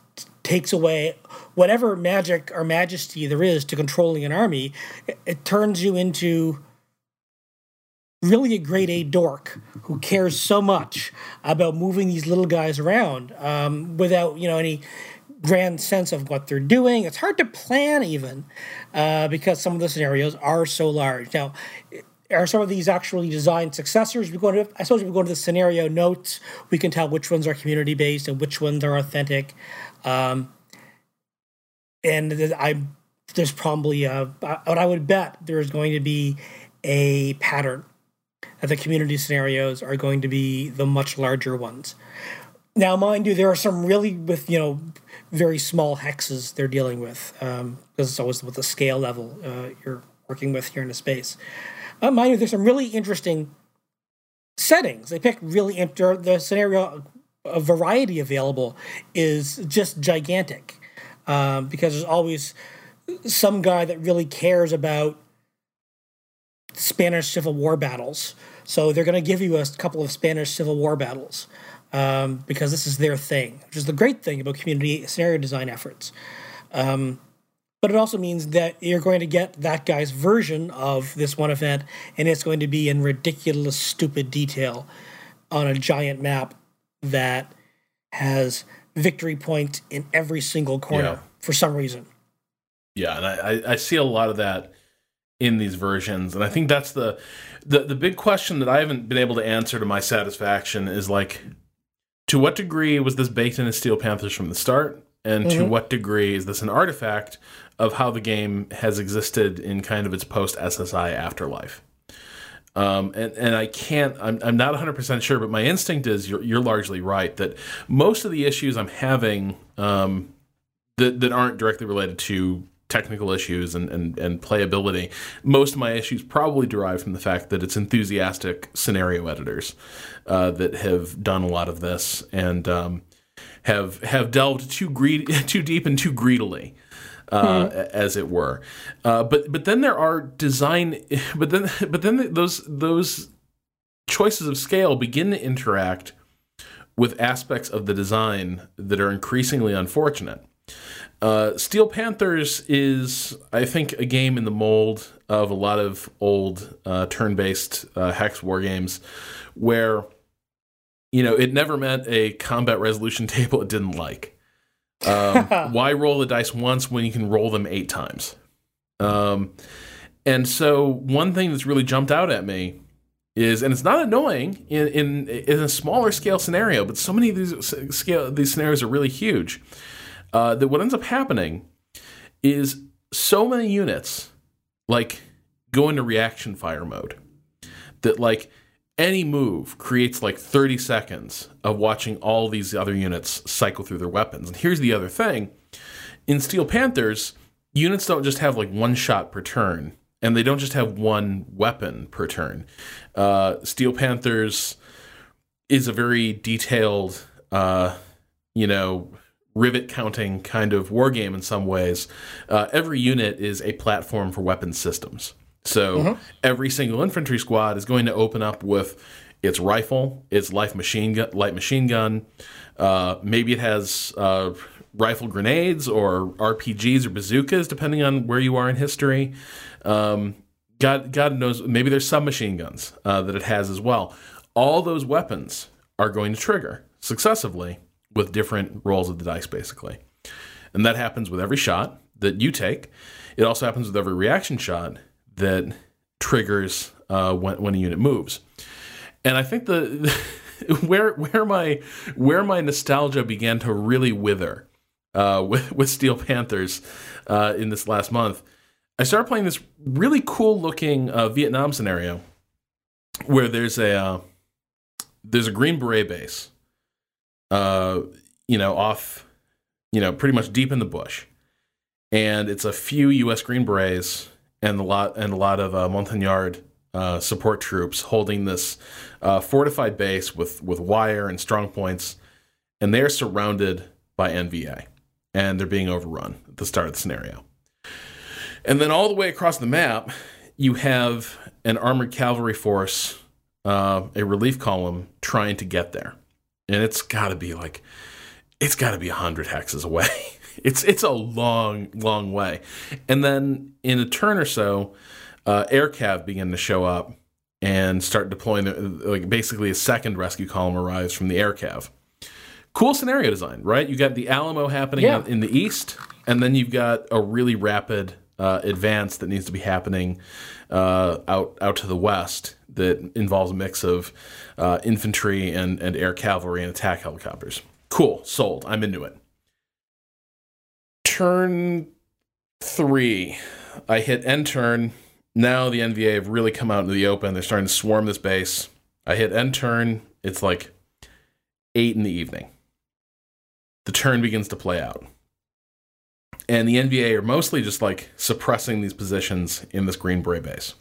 takes away whatever magic or majesty there is to controlling an army, it, it turns you into really a grade A dork who cares so much about moving these little guys around um, without you know any grand sense of what they're doing. It's hard to plan even uh, because some of the scenarios are so large. Now, are some of these actually designed successors? We go to, I suppose, we go to the scenario notes. We can tell which ones are community based and which ones are authentic. Um, and I there's probably a what I would bet there's going to be a pattern that the community scenarios are going to be the much larger ones. Now, mind you, there are some really with you know very small hexes they're dealing with um, because it's always with the scale level uh, you're working with here in the space. Uh, mind you, there's some really interesting settings. They pick really inter- the scenario a variety available is just gigantic um, because there's always some guy that really cares about Spanish Civil War battles. So they're going to give you a couple of Spanish Civil War battles um, because this is their thing, which is the great thing about community scenario design efforts. Um, but it also means that you're going to get that guy's version of this one event, and it's going to be in ridiculous, stupid detail on a giant map that has victory point in every single corner yeah. for some reason. Yeah, and I, I see a lot of that in these versions, and I think that's the the the big question that I haven't been able to answer to my satisfaction is like, to what degree was this baked into Steel Panthers from the start, and mm-hmm. to what degree is this an artifact of how the game has existed in kind of its post SSI afterlife? Um, and, and I can't, I'm, I'm not 100% sure, but my instinct is you're, you're largely right that most of the issues I'm having um, that, that aren't directly related to technical issues and, and, and playability, most of my issues probably derive from the fact that it's enthusiastic scenario editors uh, that have done a lot of this and um, have have delved too greed too deep and too greedily uh, hmm. as it were. Uh, but but then there are design, but then but then those those choices of scale begin to interact with aspects of the design that are increasingly unfortunate. Uh, Steel Panthers is, I think, a game in the mold of a lot of old uh, turn-based uh, hex war games, where you know it never met a combat resolution table it didn't like. Um, why roll the dice once when you can roll them eight times? Um, and so one thing that's really jumped out at me is, and it's not annoying in in, in a smaller scale scenario, but so many of these scale these scenarios are really huge. Uh, that what ends up happening is so many units like go into reaction fire mode that like any move creates like 30 seconds of watching all these other units cycle through their weapons. And here's the other thing in Steel Panthers, units don't just have like one shot per turn, and they don't just have one weapon per turn. Uh, Steel Panthers is a very detailed, uh, you know, rivet counting kind of war game in some ways. Uh, every unit is a platform for weapon systems. So mm-hmm. every single infantry squad is going to open up with its rifle, its light machine gun, light machine gun. Uh, maybe it has uh, rifle grenades or RPGs or bazookas, depending on where you are in history. Um, God, God knows, maybe there's submachine guns uh, that it has as well. All those weapons are going to trigger successively with different rolls of the dice, basically. And that happens with every shot that you take. It also happens with every reaction shot that triggers uh, when, when a unit moves. And I think the where where my where my nostalgia began to really wither uh, with with Steel Panthers uh, in this last month, I started playing this really cool looking uh, Vietnam scenario where there's a uh, there's a Green Beret base, uh, you know, off, you know, pretty much deep in the bush, and it's a few U.S. Green Berets and a lot and a lot of uh, Montagnard uh, support troops holding this uh, fortified base with with wire and strong points, and they're surrounded by NVA, and they're being overrun at the start of the scenario. And then all the way across the map, you have an armored cavalry force, uh, a relief column trying to get there, and it's got to be like, it's got to be hundred hexes away. it's it's a long, long way. And then in a turn or so, uh, air cav begin to show up and start deploying. The, like basically, a second rescue column arrives from the air cav. Cool scenario design, right? You got the Alamo happening yeah. in the east, and then you've got a really rapid uh, advance that needs to be happening uh, out out to the west that involves a mix of uh, infantry and, and air cavalry and attack helicopters. Cool, sold. I'm into it. Turn three, I hit end turn. Now the NVA have really come out into the open. They're starting to swarm this base. I hit end turn. It's like eight in the evening. The turn begins to play out and the NVA are mostly just like suppressing these positions in this Green Beret base.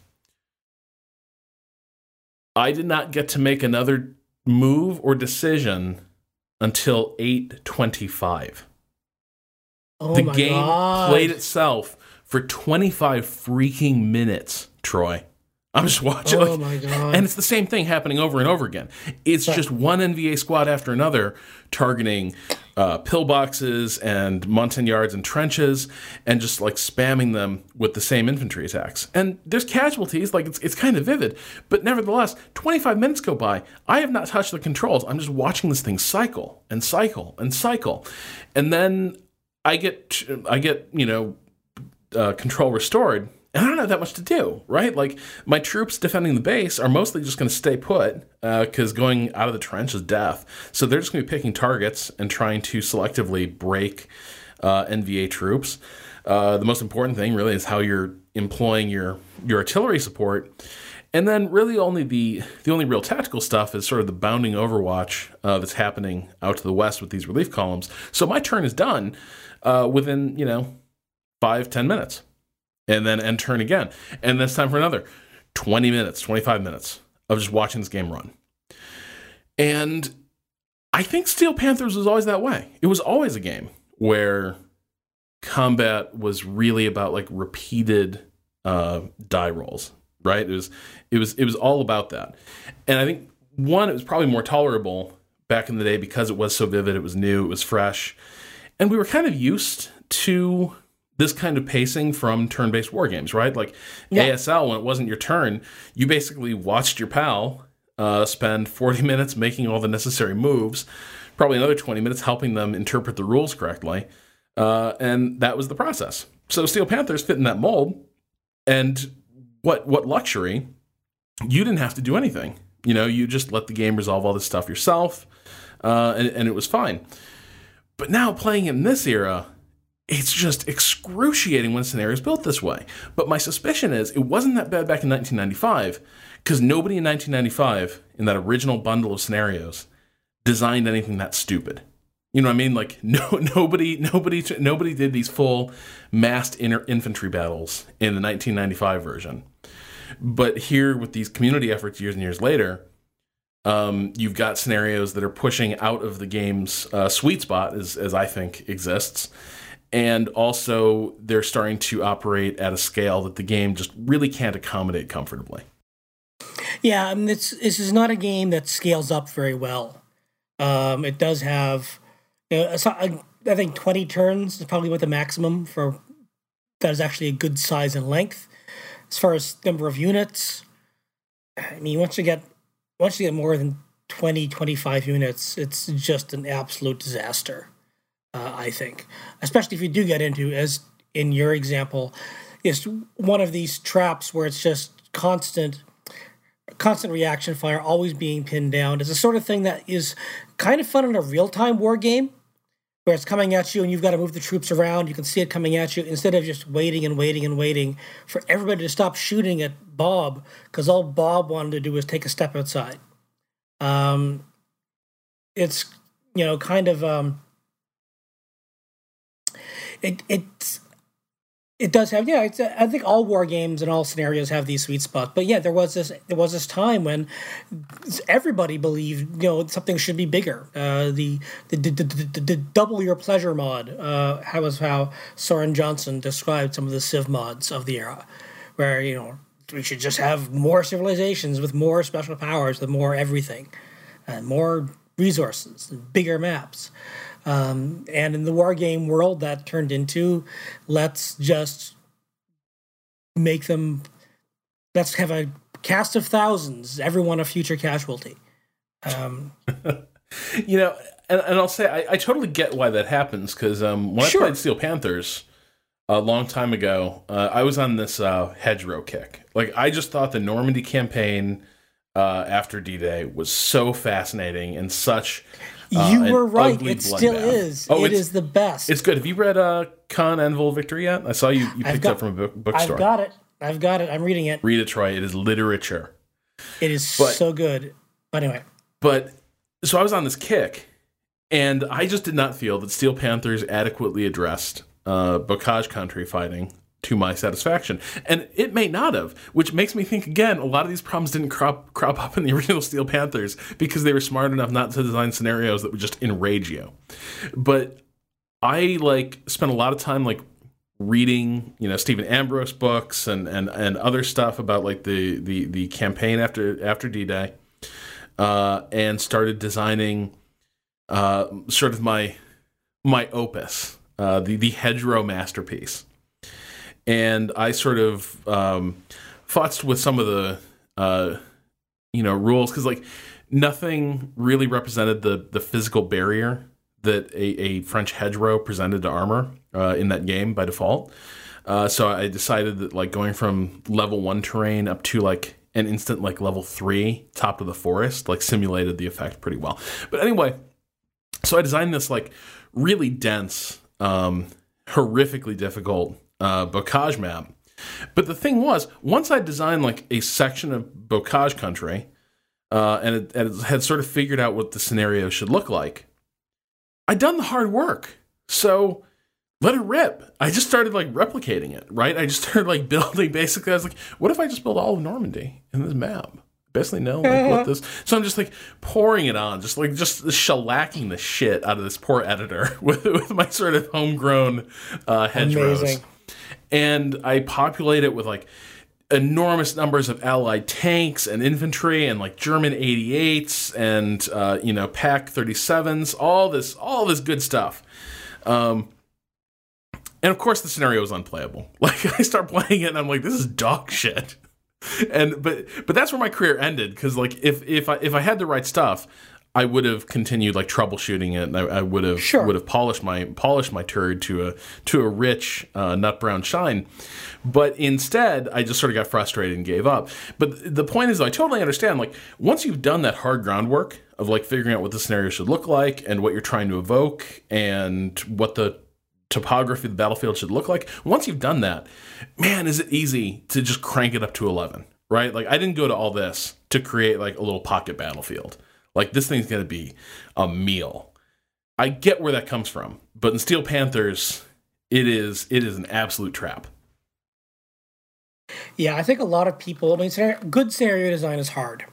I did not get to make another move or decision until 825. Oh the game God. played itself for 25 freaking minutes, Troy. I'm just watching. Oh my god! And it's the same thing happening over and over again. It's just one NVA squad after another targeting uh, pillboxes and Montagnards and trenches, and just like spamming them with the same infantry attacks. And there's casualties, like it's it's kind of vivid, but nevertheless, 25 minutes go by. I have not touched the controls. I'm just watching this thing cycle and cycle and cycle, and then I get I get you know uh, control restored and I don't have that much to do, right? Like my troops defending the base are mostly just going to stay put because uh, going out of the trench is death. So they're just going to be picking targets and trying to selectively break uh, NVA troops. Uh, the most important thing really is how you're employing your your artillery support. And then really only the the only real tactical stuff is sort of the bounding overwatch uh, that's happening out to the west with these relief columns. So my turn is done uh, within you know five ten minutes and then and turn again. And then it's time for another 20 minutes, 25 minutes of just watching this game run. And I think Steel Panthers was always that way. It was always a game where combat was really about like repeated uh, die rolls, right? It was it was it was all about that. And I think one, it was probably more tolerable back in the day because it was so vivid, it was new, it was fresh. And we were kind of used to this kind of pacing from turn-based war games, right? Like Yeah. ASL, when it wasn't your turn, you basically watched your pal uh, spend 40 minutes making all the necessary moves, probably another 20 minutes helping them interpret the rules correctly, uh, and that was the process. So Steel Panthers fit in that mold, and what what luxury? You didn't have to do anything. You know, you just let the game resolve all this stuff yourself, uh, and, and it was fine. But now playing in this era, it's just excruciating when scenarios built this way. But my suspicion is it wasn't that bad back in 1995 because nobody in 1995 in that original bundle of scenarios designed anything that stupid. You know what I mean? Like no nobody nobody nobody did these full massed infantry battles in the 1995 version. But here with these community efforts years and years later, um, you've got scenarios that are pushing out of the game's uh, sweet spot, as, as I think exists. And also, they're starting to operate at a scale that the game just really can't accommodate comfortably. Yeah, I mean, this this is not a game that scales up very well. Um, it does have, you know, I think twenty turns is probably what the maximum for that is actually a good size and length. As far as number of units, I mean, once you get once you get more than 20, 25 units, it's just an absolute disaster. Uh, I think, especially if you do get into, as in your example, is one of these traps where it's just constant constant reaction fire, always being pinned down. It's the sort of thing that is kind of fun in a real time war game where it's coming at you and you've got to move the troops around. You can see it coming at you instead of just waiting and waiting and waiting for everybody to stop shooting at Bob because all Bob wanted to do was take a step outside. Um, it's, you know, kind of. Um, it, it's it does have yeah. It's, I think all war games and all scenarios have these sweet spots. But yeah, there was this there was this time when everybody believed you know something should be bigger. Uh, the, the, the, the, the, double your pleasure mod. Uh, how was how Soren Johnson described some of the Civ mods of the era, where you know we should just have more civilizations with more special powers, with more everything, and more resources, and bigger maps. Um, and in the war game world, that turned into let's just make them, let's have a cast of thousands, everyone a future casualty. Um, You know, and, and I'll say I, I totally get why that happens because um, when Sure. I played Steel Panthers a long time ago, uh, I was on this uh, hedgerow kick. Like I just thought the Normandy campaign uh, after D-Day was so fascinating and such. Uh, you were right. It still bloodbath. is. Oh, it's, the best. It's good. Have you read uh, Khan Envil Victory yet? I saw you. You I've picked it got- up from a book, I've bookstore. got it. I've got it. I'm reading it. Read it, Troy. It is literature. It is But- so good. But anyway, But so I was on this kick, and I just did not feel that Steel Panthers adequately addressed uh, Bocage country fighting to my satisfaction, and it may not have, which makes me think again. A lot of these problems didn't crop crop up in the original Steel Panthers because they were smart enough not to design scenarios that would just enrage you. But I like spent a lot of time like reading you know Stephen Ambrose books and and and other stuff about like the the the campaign after after D-Day uh and started designing uh sort of my my opus uh the the hedgerow masterpiece and I sort of um with some of the uh you know rules cuz like nothing really represented the the physical barrier that a, a French hedgerow presented to armor uh, in that game by default. Uh, so I decided that like going from level one terrain up to like an instant like level three top of the forest like simulated the effect pretty well. But anyway, so I designed this like really dense, um, horrifically difficult uh, bocage map. But the thing was, once I designed like a section of bocage country, uh, and, it, and it had sort of figured out what the scenario should look like, I'd done the hard work. So let it rip. I just started like replicating it, right? I just started like building basically. I was like, what if I just build all of Normandy in this map? Basically, know like what this. So I'm just like pouring it on, just like just shellacking the shit out of this poor editor with, with my sort of homegrown uh, hedgerows. Amazing. And I populate it with like enormous numbers of allied tanks and infantry and like German 88s and uh, you know Pak 37s, all this all this good stuff. Um, and of course the scenario is unplayable. Like I start playing it and I'm like, this is dog shit. And but but that's where my career ended because like if if I if I had the right stuff, I would have continued like troubleshooting it, and I, I would have Sure. would have polished my polished my turd to a to a rich uh, nut brown shine. But instead, I just sort of got frustrated and gave up. But the point is, I totally understand. Like once you've done that hard groundwork of like figuring out what the scenario should look like and what you're trying to evoke and what the topography of the battlefield should look like. Once you've done that, man, is it easy to just crank it up to 11, right? Like I didn't go to all this to create like a little pocket battlefield. Like this thing's to be a meal. I get where that comes from, but in Steel Panthers, it is it is an absolute trap. Yeah, I think a lot of people. I mean, good scenario design is hard,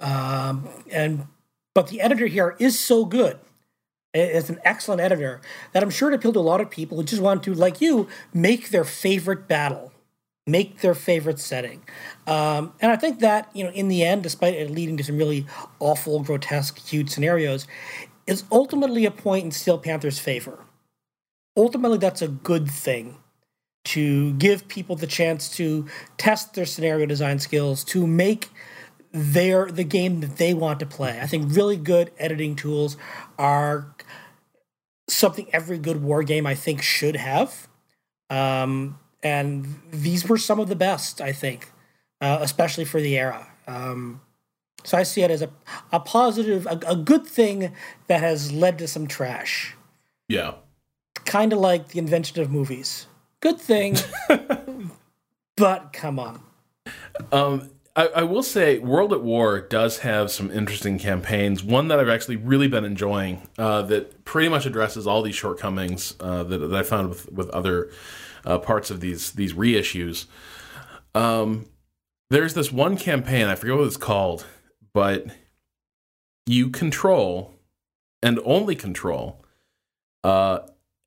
um, and but the editor here is so good. It's an excellent editor that I'm sure it appealed to a lot of people who just want to, like you, make their favorite battle, make their favorite setting. Um, and I think that you know, in the end, despite it leading to some really awful, grotesque, huge scenarios, is ultimately a point in Steel Panther's favor. Ultimately, that's a good thing to give people the chance to test their scenario design skills to make their the game that they want to play. I think really good editing tools are something every good war game I think should have. Um, and these were some of the best, I think, uh, especially for the era. Um, so I see it as a, a positive, a, a good thing that has led to some trash. Yeah. Kind of like the invention of movies. Good thing, but come on. Um, I, I will say, World at War does have some interesting campaigns. One that I've actually really been enjoying uh, that pretty much addresses all these shortcomings uh, that, that I found with with other uh, parts of these these reissues. Um, there's this one campaign I forget what it's called, but you control and only control uh,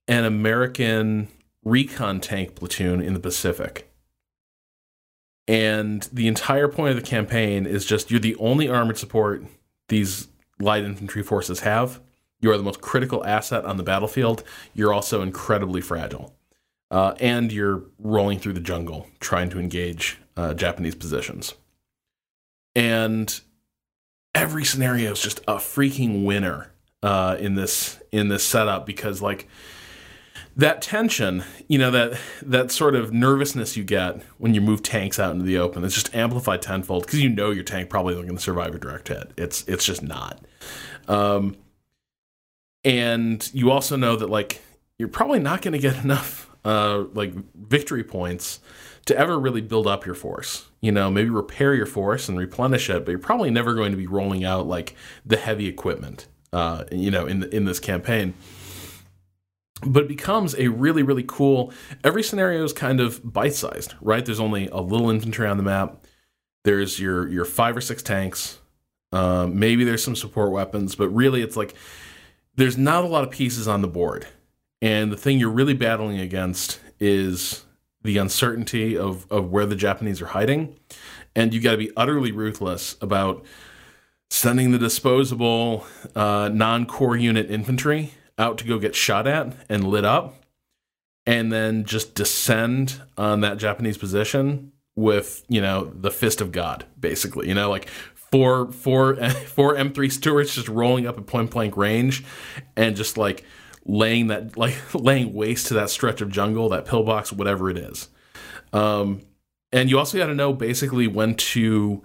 an American recon tank platoon in the Pacific and the entire point of the campaign is just you're the only armored support these light infantry forces have. You are the most critical asset on the battlefield. You're also incredibly fragile, uh, and you're rolling through the jungle trying to engage uh, Japanese positions. And every scenario is just a freaking winner uh, in this in this setup because like that tension, you know, that that sort of nervousness you get when you move tanks out into the open, it's just amplified tenfold because you know your tank probably isn't going to survive a direct hit. It's it's just not. Um, and you also know that like you're probably not going to get enough uh, like victory points to ever really build up your force. You know, maybe repair your force and replenish it, but you're probably never going to be rolling out like the heavy equipment. Uh, you know, in in this campaign but it becomes a really really cool every scenario is kind of bite-sized right? There's only a little infantry on the map. There's your your five or six tanks. Um, maybe there's some support weapons but really it's like there's not a lot of pieces on the board. And the thing you're really battling against is the uncertainty of, of where the japanese are hiding. And you got to be utterly ruthless about sending the disposable uh, non-core unit infantry out to go get shot at and lit up and then just descend on that Japanese position with, you know, the fist of God, basically. You know, like four four four M3 Stuarts just rolling up at point blank range and just like laying that like laying waste to that stretch of jungle, that pillbox, whatever it is. Um and you also got to know basically when to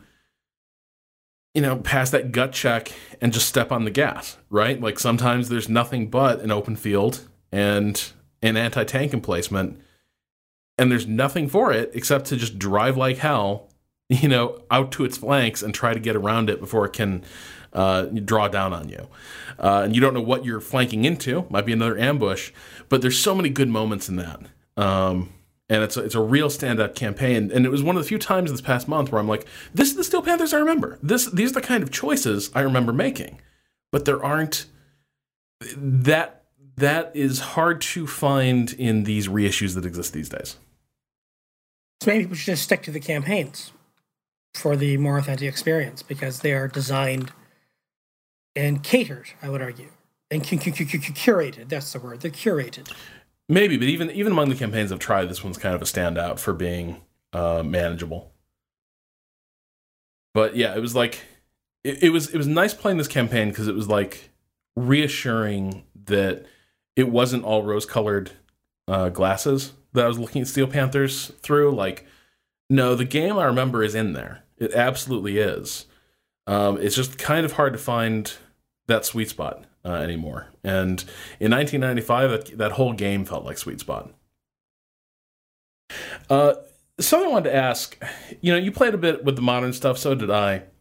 you know, pass that gut check and just step on the gas, right? Like sometimes there's nothing but an open field and an anti tank emplacement, and there's nothing for it except to just drive like hell, you know, out to its flanks and try to get around it before it can uh, draw down on you. Uh, and you don't know what you're flanking into, might be another ambush, but there's so many good moments in that. Um, and it's a, it's a real standout campaign. And it was one of the few times this past month where I'm like, this is the Steel Panthers I remember. This these are the kind of choices I remember making, but there aren't that that is hard to find in these reissues that exist these days. So maybe people should just stick to the campaigns for the more authentic experience because they are designed and catered, I would argue, and cu- cu- cu- cu- curated. That's the word. They're curated. Maybe, but even even among the campaigns I've tried, this one's kind of a standout for being uh, manageable. But yeah, it was like it, it was it was nice playing this campaign because it was like reassuring that it wasn't all rose colored uh, glasses that I was looking at Steel Panthers through. Like, no, the game I remember is in there. It absolutely is. Um, it's just kind of hard to find that sweet spot uh, anymore. And in 1995, that, that whole game felt like sweet spot. Uh, something I wanted to ask. You know, you played a bit with the modern stuff, so did I.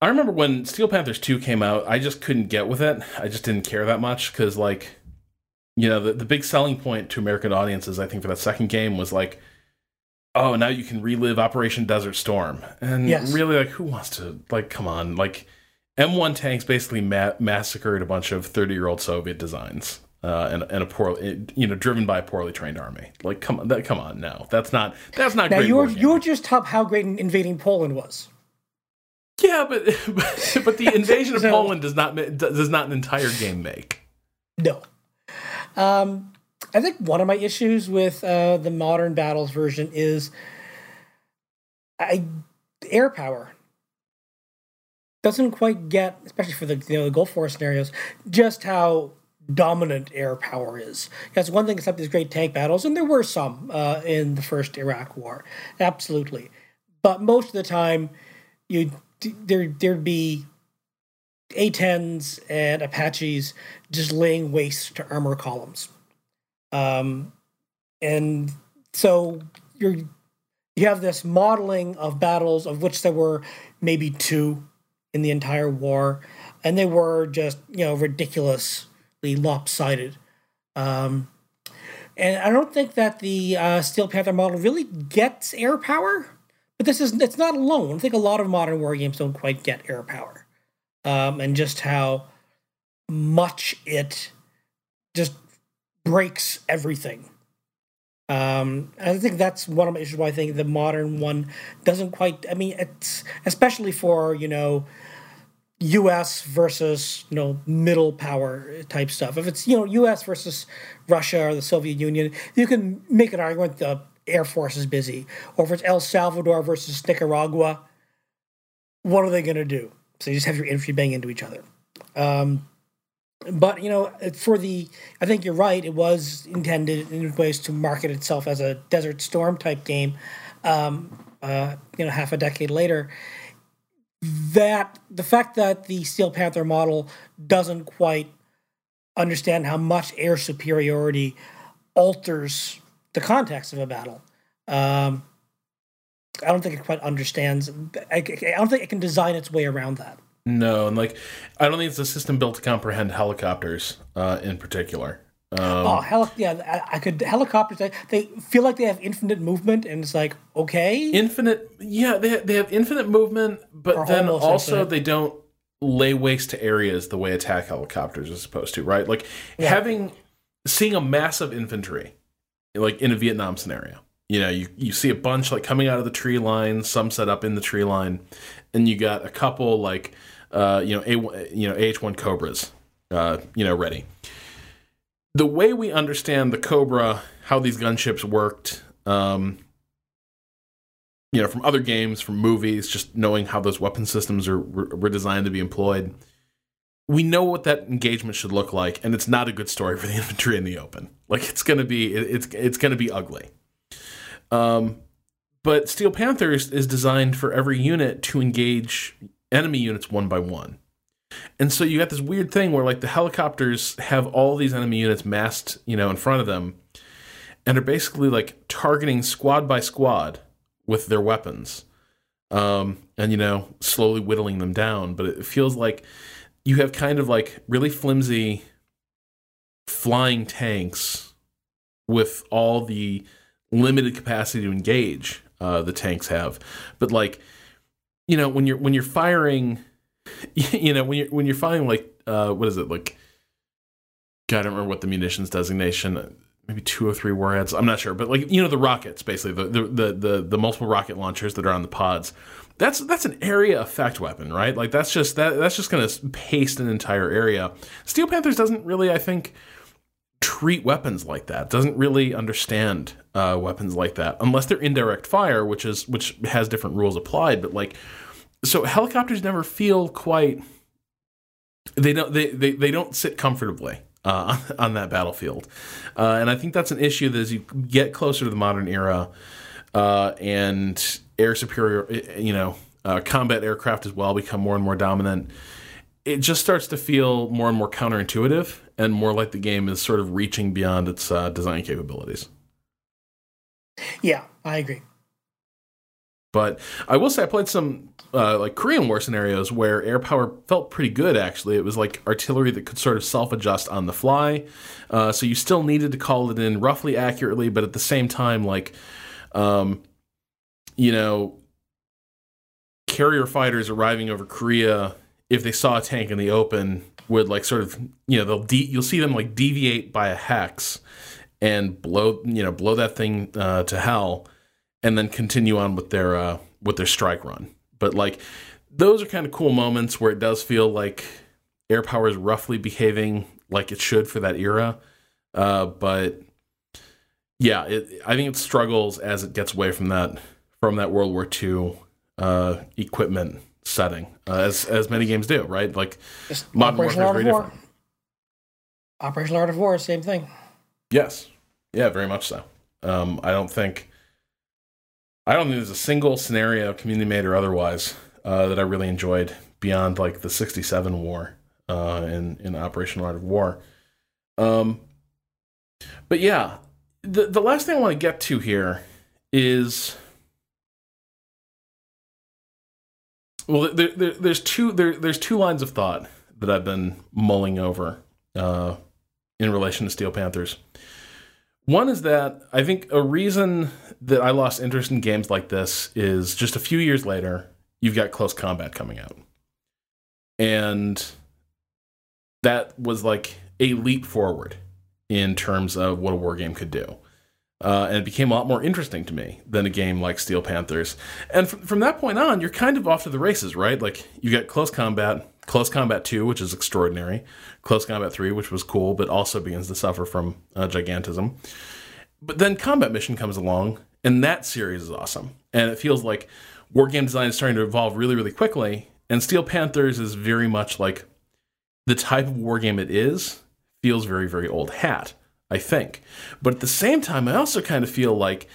I remember when Steel Panthers 2 came out, I just couldn't get with it. I just didn't care that much because, like, you know, the, the big selling point to American audiences, I think, for that second game was like, oh, now you can relive Operation Desert Storm. And Yes. really, like, who wants to, like, come on. Like, M1 tanks basically ma- massacred a bunch of 30 year old Soviet designs. Uh, and, and a poor, you know, driven by a poorly trained army. Like, come on, that, come on, no, that's not, that's not Now great. you're you're just top how great invading Poland was. Yeah, but but, but the invasion of Poland does not does not an entire game make. No. Um, I think one of my issues with uh, the modern battles version is I air power doesn't quite get, especially for the you know the Gulf War scenarios, just how dominant air power is. That's one thing. Except these great tank battles, and there were some uh, in the first Iraq War, absolutely. But most of the time, you there there'd be A10s and Apaches just laying waste to armor columns. Um, and so you're you have this modeling of battles of which there were maybe two in the entire war, and they were just you know ridiculously lopsided. Um, and I don't think that the uh, Steel Panther model really gets air power, but this is it's not alone. I think a lot of modern war games don't quite get air power, um, and just how much it just breaks everything. Um, I think that's one of my issues. Why I think the modern one doesn't quite. I mean, it's especially for you know U.S. versus you know middle power type stuff. If it's you know U.S. versus Russia or the Soviet Union, you can make an argument the Air Force is busy. Or if it's El Salvador versus Nicaragua, what are they going to do? So you just have your infantry bang into each other. Um, but you know, for the, I think you're right. It was intended in ways to market itself as a Desert Storm type game. Um, uh, you know, half a decade later, that the fact that the Steel Panther model doesn't quite understand how much air superiority alters the context of a battle. Um, I don't think it quite understands. I, I don't think it can design its way around that. No, and like I don't think it's a system built to comprehend helicopters uh, in particular. Um, Oh, heli- yeah, I, I could helicopters. They, they feel like they have infinite movement, and it's like okay, infinite, yeah, they they have infinite movement, but Or then also infinite. they don't lay waste to areas the way attack helicopters are supposed to, right? Like having seeing a massive infantry, like in a Vietnam scenario. You know, you, you see a bunch like coming out of the tree line, some set up in the tree line, and you got a couple like uh, you know, A you know, AH one Cobras, uh, you know, ready. The way we understand the Cobra, how these gunships worked, um, you know, from other games, from movies, just knowing how those weapon systems are were, designed to be employed, we know what that engagement should look like, and it's not a good story for the infantry in the open. Like it's gonna be, it's it's gonna be ugly. Um, but Steel Panthers is designed for every unit to engage enemy units one by one. And so you got this weird thing where like the helicopters have all these enemy units massed, you know, in front of them and are basically like targeting squad by squad with their weapons. Um, and you know, slowly whittling them down, but it feels like you have kind of like really flimsy flying tanks with all the limited capacity to engage uh, the tanks have. But like, you know, when you're when you're firing, you know, when you're when you're firing like uh, what is it like? God, I don't remember what the munitions designation. Maybe two or three warheads. I'm not sure, but like you know, the rockets, basically the the the the, the multiple rocket launchers that are on the pods. That's that's an area effect weapon, right? Like that's just that that's just going to paste an entire area. Steel Panthers doesn't really, I think, treat weapons like that. Doesn't really understand uh, weapons like that unless they're indirect fire, which is which has different rules applied. But like, so helicopters never feel quite. They don't. They they, they don't sit comfortably. Uh, on that battlefield, uh, and I think that's an issue that as you get closer to the modern era, uh, and air superior, you know, uh, combat aircraft as well become more and more dominant it just starts to feel more and more counterintuitive and more like the game is sort of reaching beyond its uh, design capabilities. Yeah, I agree. But I will say I played some uh, like Korean War scenarios where air power felt pretty good. Actually, it was like artillery that could sort of self-adjust on the fly. Uh, so you still needed to call it in roughly accurately, but at the same time, like, um, you know, carrier fighters arriving over Korea if they saw a tank in the open would like sort of you know they'll de- you'll see them like deviate by a hex and blow you know blow that thing uh, to hell and then continue on with their uh, with their strike run but like those are kind of cool moments where it does feel like air power is roughly behaving like it should for that era uh, but yeah it, i think it struggles as it gets away from that from that world war ii uh, equipment setting, uh, as as many games do, right? Like Just Modern Warfare is very different. Operation Art of War, same thing. Yes, yeah, very much so. Um, I don't think I don't think there's a single scenario, community made or otherwise, uh, that I really enjoyed beyond like the '67 war uh, in in Operation Art of War. Um, but yeah, the the last thing I want to get to here is Well, there, there, there's two there, there's two lines of thought that I've been mulling over uh, in relation to Steel Panthers. One is that I think a reason that I lost interest in games like this is just a few years later, you've got Close Combat coming out, and that was like a leap forward in terms of what a war game could do. Uh, and it became a lot more interesting to me than a game like Steel Panthers. And from, from that point on, you're kind of off to the races, right? Like you get Close Combat, Close Combat 2, which is extraordinary, Close Combat 3, which was cool, but also begins to suffer from uh, gigantism. But then Combat Mission comes along, and that series is awesome. And it feels like war game design is starting to evolve really, really quickly. And Steel Panthers is very much like the type of war game it is, feels very, very old hat. I think. But at the same time, I also kind of feel like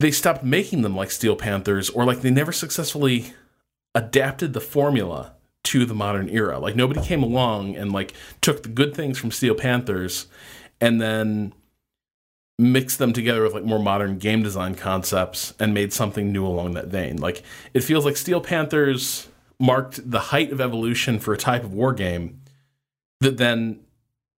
they stopped making them like Steel Panthers, or like they never successfully adapted the formula to the modern era. Like nobody came along and like took the good things from Steel Panthers and then mixed them together with like more modern game design concepts and made something new along that vein. Like it feels like Steel Panthers marked the height of evolution for a type of war game that then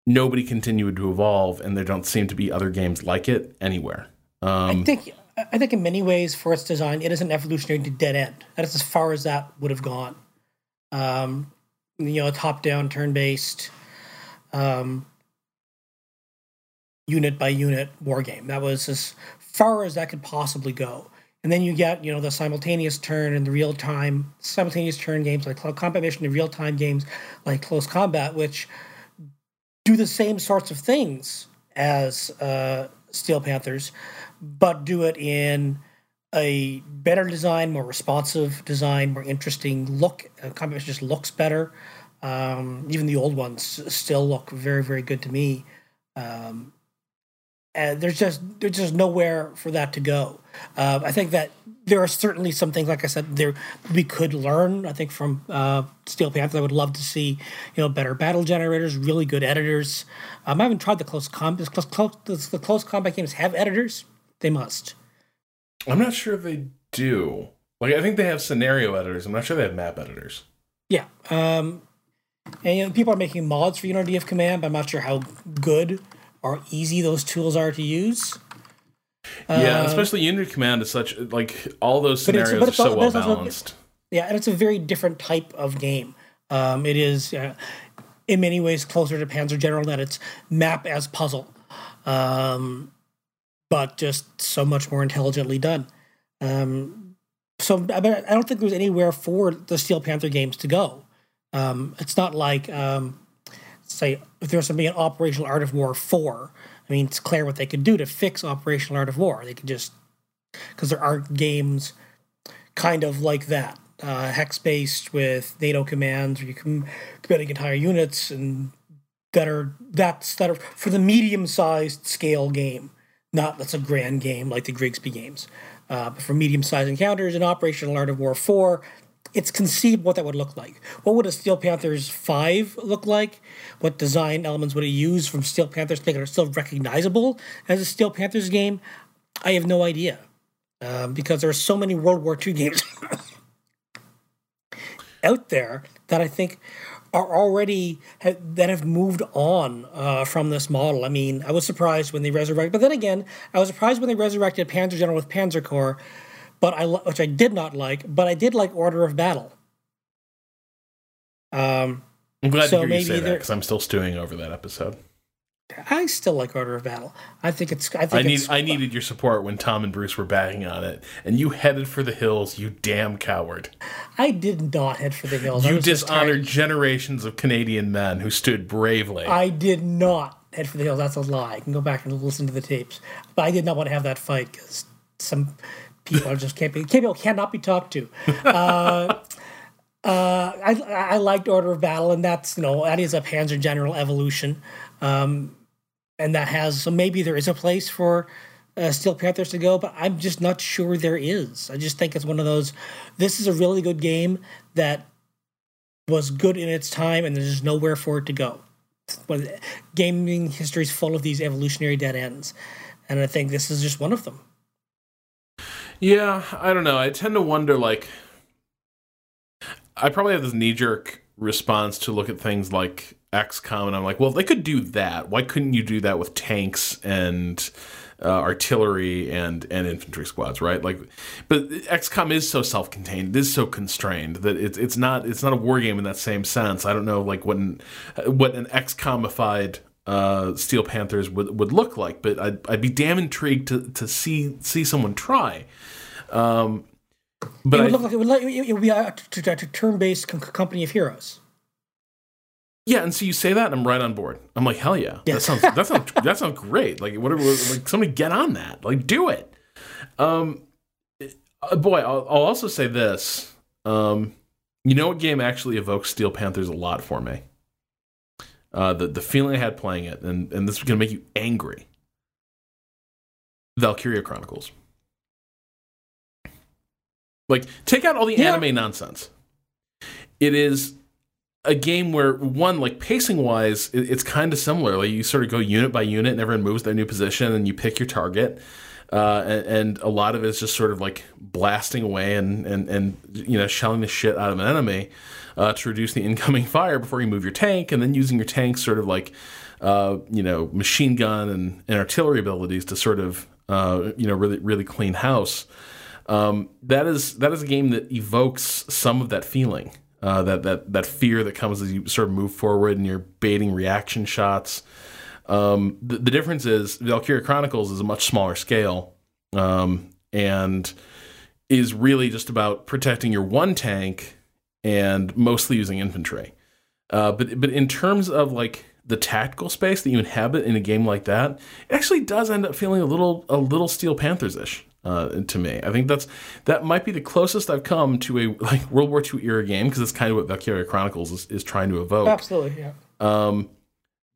nobody continued to evolve, and there don't seem to be other games like it anywhere. Um, I think I think in many ways for its design, it is an evolutionary dead end. That is as far as that would have gone. Um, you know, a top-down, turn-based, um, unit by unit war game. That was as far as that could possibly go. And then you get, you know, the simultaneous turn and the real time simultaneous turn games like Combat Mission, and real time games like Close Combat, which do the same sorts of things as uh, Steel Panthers, but do it in a better design, more responsive design, more interesting look. Uh, Combat just looks better. Um, even the old ones still look very, very good to me. Um, and there's just there's just nowhere for that to go. Uh, I think that there are certainly some things, like I said, there we could learn. I think from uh, Steel Panther, I would love to see you know better battle generators, really good editors. Um, I haven't tried the close combat. Close, close, the close combat games have editors. They must. I'm not sure if they do. Like I think they have scenario editors. I'm not sure they have map editors. Yeah. Um, and you know, people are making mods for Unity of Command, but I'm not sure how good or easy those tools are to use. Yeah, uh, especially Unity Command is such like all those scenarios are so well balanced. yeah, and it's a very different type of game. Um, it is uh, in many ways closer to Panzer General that it's map as puzzle, um, but just so much more intelligently done. Um, so I, I don't think there's anywhere for the Steel Panther games to go. Um, it's not like um, say if there's something in Operational Art of War four. I mean, it's clear what they could do to fix Operational Art of War. They could just because there aren't games kind of like that, uh, hex based with NATO commands where you can commanding entire units and that are that's that are for the medium sized scale game. Not that's a grand game like the Grigsby games, uh, but for medium sized encounters in Operational Art of War four, it's conceived what that would look like. What would a Steel Panthers 5 look like? What design elements would it use from Steel Panthers to make it still recognizable as a Steel Panthers game? I have no idea. Um, because there are so many World War II games out there that I think are already that have moved on uh, from this model. I mean, I was surprised when they resurrected, but then again, I was surprised when they resurrected Panzer General with Panzer Corps but I which I did not like, but I did like Order of Battle. Um, I'm glad so to hear you say that because I'm still stewing over that episode. I still like Order of Battle. I think it's. I think I need. I needed your support when Tom and Bruce were bagging on it, and you headed for the hills. You damn coward! I did not head for the hills. You dishonored generations of Canadian men who stood bravely. I did not head for the hills. That's a lie. I can go back and listen to the tapes. But I did not want to have that fight because some people just can't be people cannot be talked to. Uh, uh, I I liked Order of Battle, and that's you know that is a Panzer General evolution, um, and that has so maybe there is a place for uh, Steel Panthers to go, but I'm just not sure there is. I just think it's one of those. This is a really good game that was good in its time, and there's nowhere for it to go. But gaming history is full of these evolutionary dead ends, and I think this is just one of them. Yeah, I don't know. I tend to wonder like I probably have this knee jerk response to look at things like XCOM and I'm like, well, they could do that. Why couldn't you do that with tanks and uh, artillery and and infantry squads, right? Like, but XCOM is so self-contained, it is so constrained that it's it's not it's not a war game in that same sense. I don't know like what an, what an XCOMified uh, Steel Panthers would, would look like, but I'd, I'd be damn intrigued to, to see see someone try. Um, but it would I, look like it would, like, it would be a, a, a turn-based company of heroes. Yeah, and so you say that, and I'm right on board. I'm like, hell yeah, yeah. that sounds that sounds that sounds great. Like whatever, like somebody get on that. Like do it. Um, uh, boy, I'll, I'll also say this. Um, you know what game actually evokes Steel Panthers a lot for me? Uh, the the feeling I had playing it, and and this is gonna make you angry. Valkyria Chronicles. Like, take out all the yeah. anime nonsense. It is a game where one, like pacing wise, it, it's kind of similar. Like you sort of go unit by unit, and everyone moves their new position, and you pick your target. Uh, and, and, a lot of it is just sort of like blasting away and and and you know shelling the shit out of an enemy uh, to reduce the incoming fire before you move your tank, and then using your tank sort of like uh, you know machine gun and, and artillery abilities to sort of uh, you know really really clean house. Um, that is that is a game that evokes some of that feeling, uh, that that that fear that comes as you sort of move forward and you're baiting reaction shots. Um, the, the, difference is Valkyria Chronicles is a much smaller scale, um, and is really just about protecting your one tank and mostly using infantry. Uh, but but in terms of like the tactical space that you inhabit in a game like that, it actually does end up feeling a little a little Steel Panthers ish uh, to me. I think that's that might be the closest I've come to a like World War II era game because it's kind of what Valkyria Chronicles is, is trying to evoke. Absolutely, yeah. Um,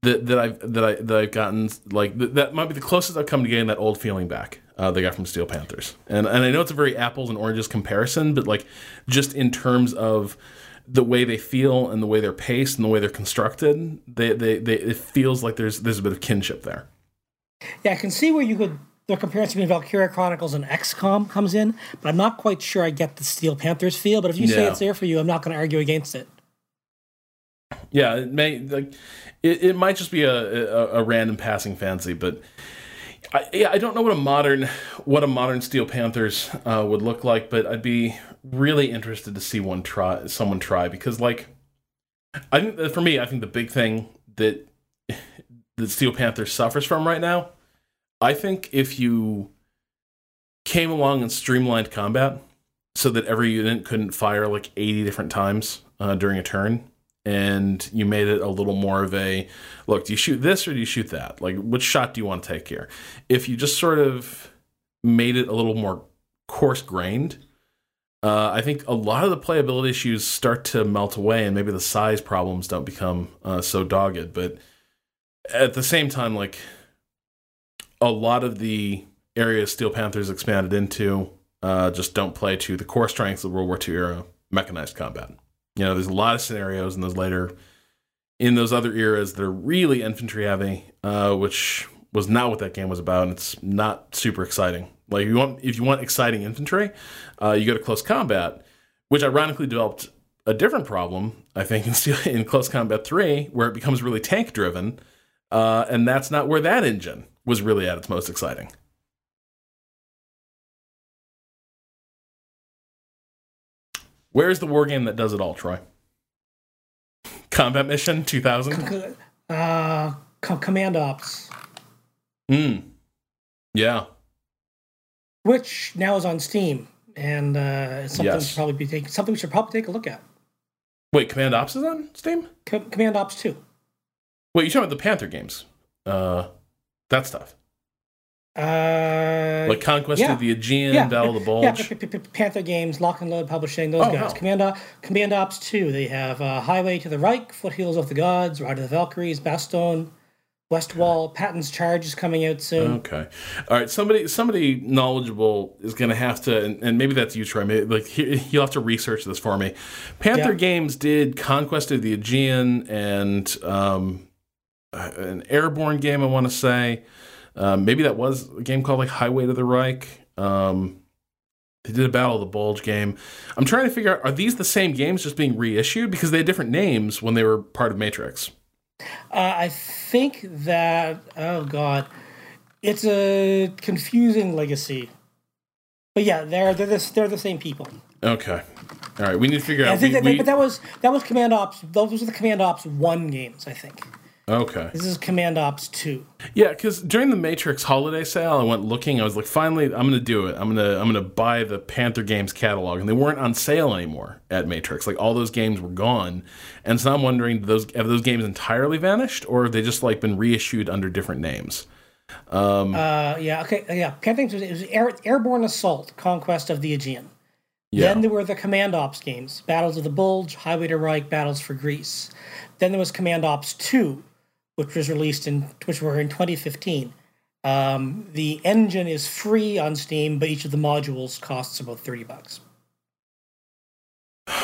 that that I've that I that I've gotten like th- that might be the closest I've come to getting that old feeling back. Uh, they got from Steel Panthers, and and I know it's a very apples and oranges comparison, but like just in terms of the way they feel and the way they're paced and the way they're constructed, they, they, they it feels like there's there's a bit of kinship there. Yeah, I can see where you could the comparison between Valkyria Chronicles and XCOM comes in, but I'm not quite sure I get the Steel Panthers feel. But if you say it's there for you, I'm not going to argue against it. Yeah, it may like it, it might just be a, a, a random passing fancy, but I, yeah, I don't know what a modern what a modern Steel Panthers uh, would look like, but I'd be really interested to see one try someone try because like I think for me, I think the big thing that the Steel Panther suffers from right now I think if you came along and streamlined combat so that every unit couldn't fire like 80 different times uh, during a turn, and you made it a little more of a look, do you shoot this or do you shoot that? Like, which shot do you want to take here? If you just sort of made it a little more coarse grained, uh, I think a lot of the playability issues start to melt away, and maybe the size problems don't become uh, so dogged. But at the same time, like a lot of the areas Steel Panthers expanded into uh, just don't play to the core strengths of World War II era mechanized combat. You know, there's a lot of scenarios in those later, in those other eras that are really infantry heavy, uh, which was not what that game was about, and it's not super exciting. Like you want if you want exciting infantry, uh, you go to close combat, which ironically developed a different problem. I think in in Close Combat Three, where it becomes really tank driven, uh, and that's not where that engine was really at its most exciting. Where's the war game that does it all, Troy? Combat Mission 2000? Uh, Command Ops. Hmm. Yeah which now is on Steam, and uh, something yes. should probably be something we should probably take a look at. Wait, Command Ops is on Steam. Command Ops two. Wait, you're talking about the Panther games? Uh, that stuff. Uh, like Conquest yeah. of the Aegean, yeah. Battle of the Bulge. Yeah, P- P- Panther Games, Lock and Load Publishing, those oh, guys. Command, Command Ops 2, they have uh, Highway to the Reich, Foothills of the Gods, Ride of the Valkyries, Bastogne, West Wall Patton's Charge is coming out soon. Okay, all right. Somebody, somebody knowledgeable is going to have to, and, and, maybe that's you, Troy. Maybe, like you'll have to research this for me. Panther yeah. Games did Conquest of the Aegean and um, an airborne game. I want to say um, maybe that was a game called like Highway to the Reich. Um, they did a Battle of the Bulge game. I'm trying to figure out are these the same games just being reissued because they had different names when they were part of Matrix. Uh, I think that oh god, it's a confusing legacy. But yeah, they're they're the, they're the same people. Okay, all right. We need to figure yeah, out. I think we, that, we, but that was that was Command Ops. Those were the Command Ops one games, I think. Okay. This is Command Ops 2. Yeah, because during the Matrix holiday sale, I went looking. I was like, finally, I'm gonna do it. I'm gonna I'm gonna buy the Panther Games catalog, and they weren't on sale anymore at Matrix. Like all those games were gone, and so I'm wondering, those have those games entirely vanished, or have they just like been reissued under different names? Um, uh, yeah. Okay. Yeah. Panther Games was, it was Air, Airborne Assault: Conquest of the Aegean. Yeah. Then there were the Command Ops games: Battles of the Bulge, Highway to Reich, Battles for Greece. Then there was Command Ops 2, which was released in which were in 2015. Um, the engine is free on Steam, but each of the modules costs about 30 bucks.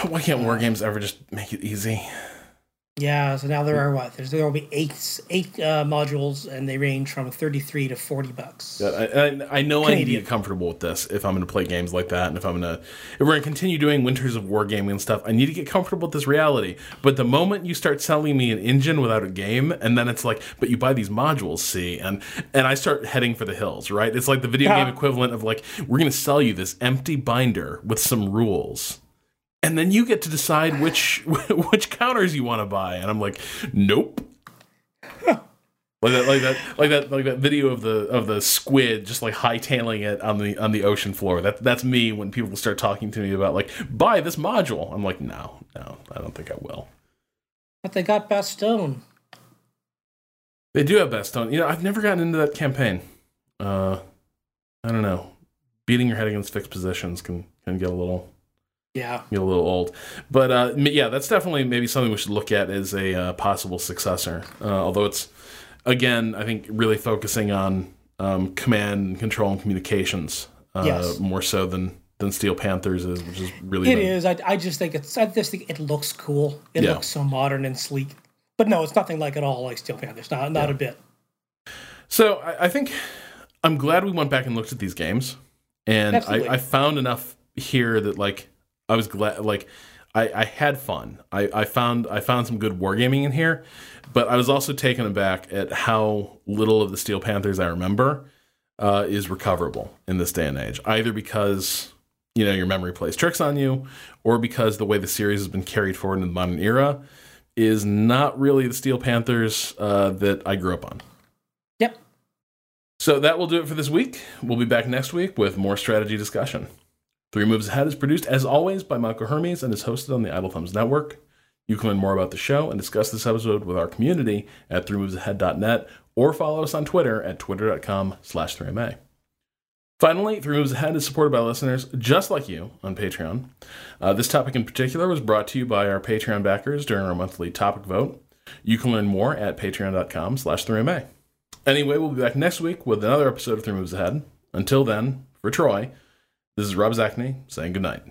Why can't war games ever just make it easy? Yeah, so now there are what? There's there will be eight eight uh, modules, and they range from thirty three to forty bucks. Yeah, I, I, know Canadian. I need to get comfortable with this if I'm going to play games like that, and if I'm going to if we're going to continue doing Winters of Wargaming and stuff. I need to get comfortable with this reality. But the moment you start selling me an engine without a game, and then it's like, but you buy these modules, see, and and I start heading for the hills, right? It's like the video yeah. game equivalent of like we're going to sell you this empty binder with some rules and then you get to decide which which counters you want to buy. And i'm like nope. Like that like that like that like that video of the of the squid just like hightailing it on the on the ocean floor. That that's me when people start talking to me about like buy this module. I'm like no no i don't think i will. But they got bastogne they do have bastogne you know i've never gotten into that campaign. Uh i don't know. Beating your head against fixed positions can can get a little yeah, get a little old. But uh, yeah, that's definitely maybe something we should look at as a uh, possible successor. Uh, although it's again, I think really focusing on um, command and control and communications uh, yes. more so than than Steel Panthers is, which is really it the, is. I, I just think it's I just think it looks cool. It yeah. looks so modern and sleek. But no, it's nothing like at all like Steel Panthers. Not not yeah. a bit. So I, I, think I'm glad we went back and looked at these games, and I, I found enough here that like I was glad like I, I had fun. I, I found I found some good wargaming in here, but I was also taken aback at how little of the Steel Panthers I remember uh, is recoverable in this day and age. Either because you know your memory plays tricks on you, or because the way the series has been carried forward in the modern era is not really the Steel Panthers uh, that I grew up on. Yep. So that will do it for this week. We'll be back next week with more strategy discussion. Three Moves Ahead is produced, as always, by Michael Hermes and is hosted on the Idle Thumbs Network. You can learn more about the show and discuss this episode with our community at threemovesahead.net or follow us on Twitter at twitter.com slash 3MA. Finally, Three Moves Ahead is supported by listeners just like you on Patreon. Uh, this topic in particular was brought to you by our Patreon backers during our monthly topic vote. You can learn more at patreon.com slash 3MA. Anyway, we'll be back next week with another episode of Three Moves Ahead. Until then, for Troy, this is Rob Zacny saying goodnight.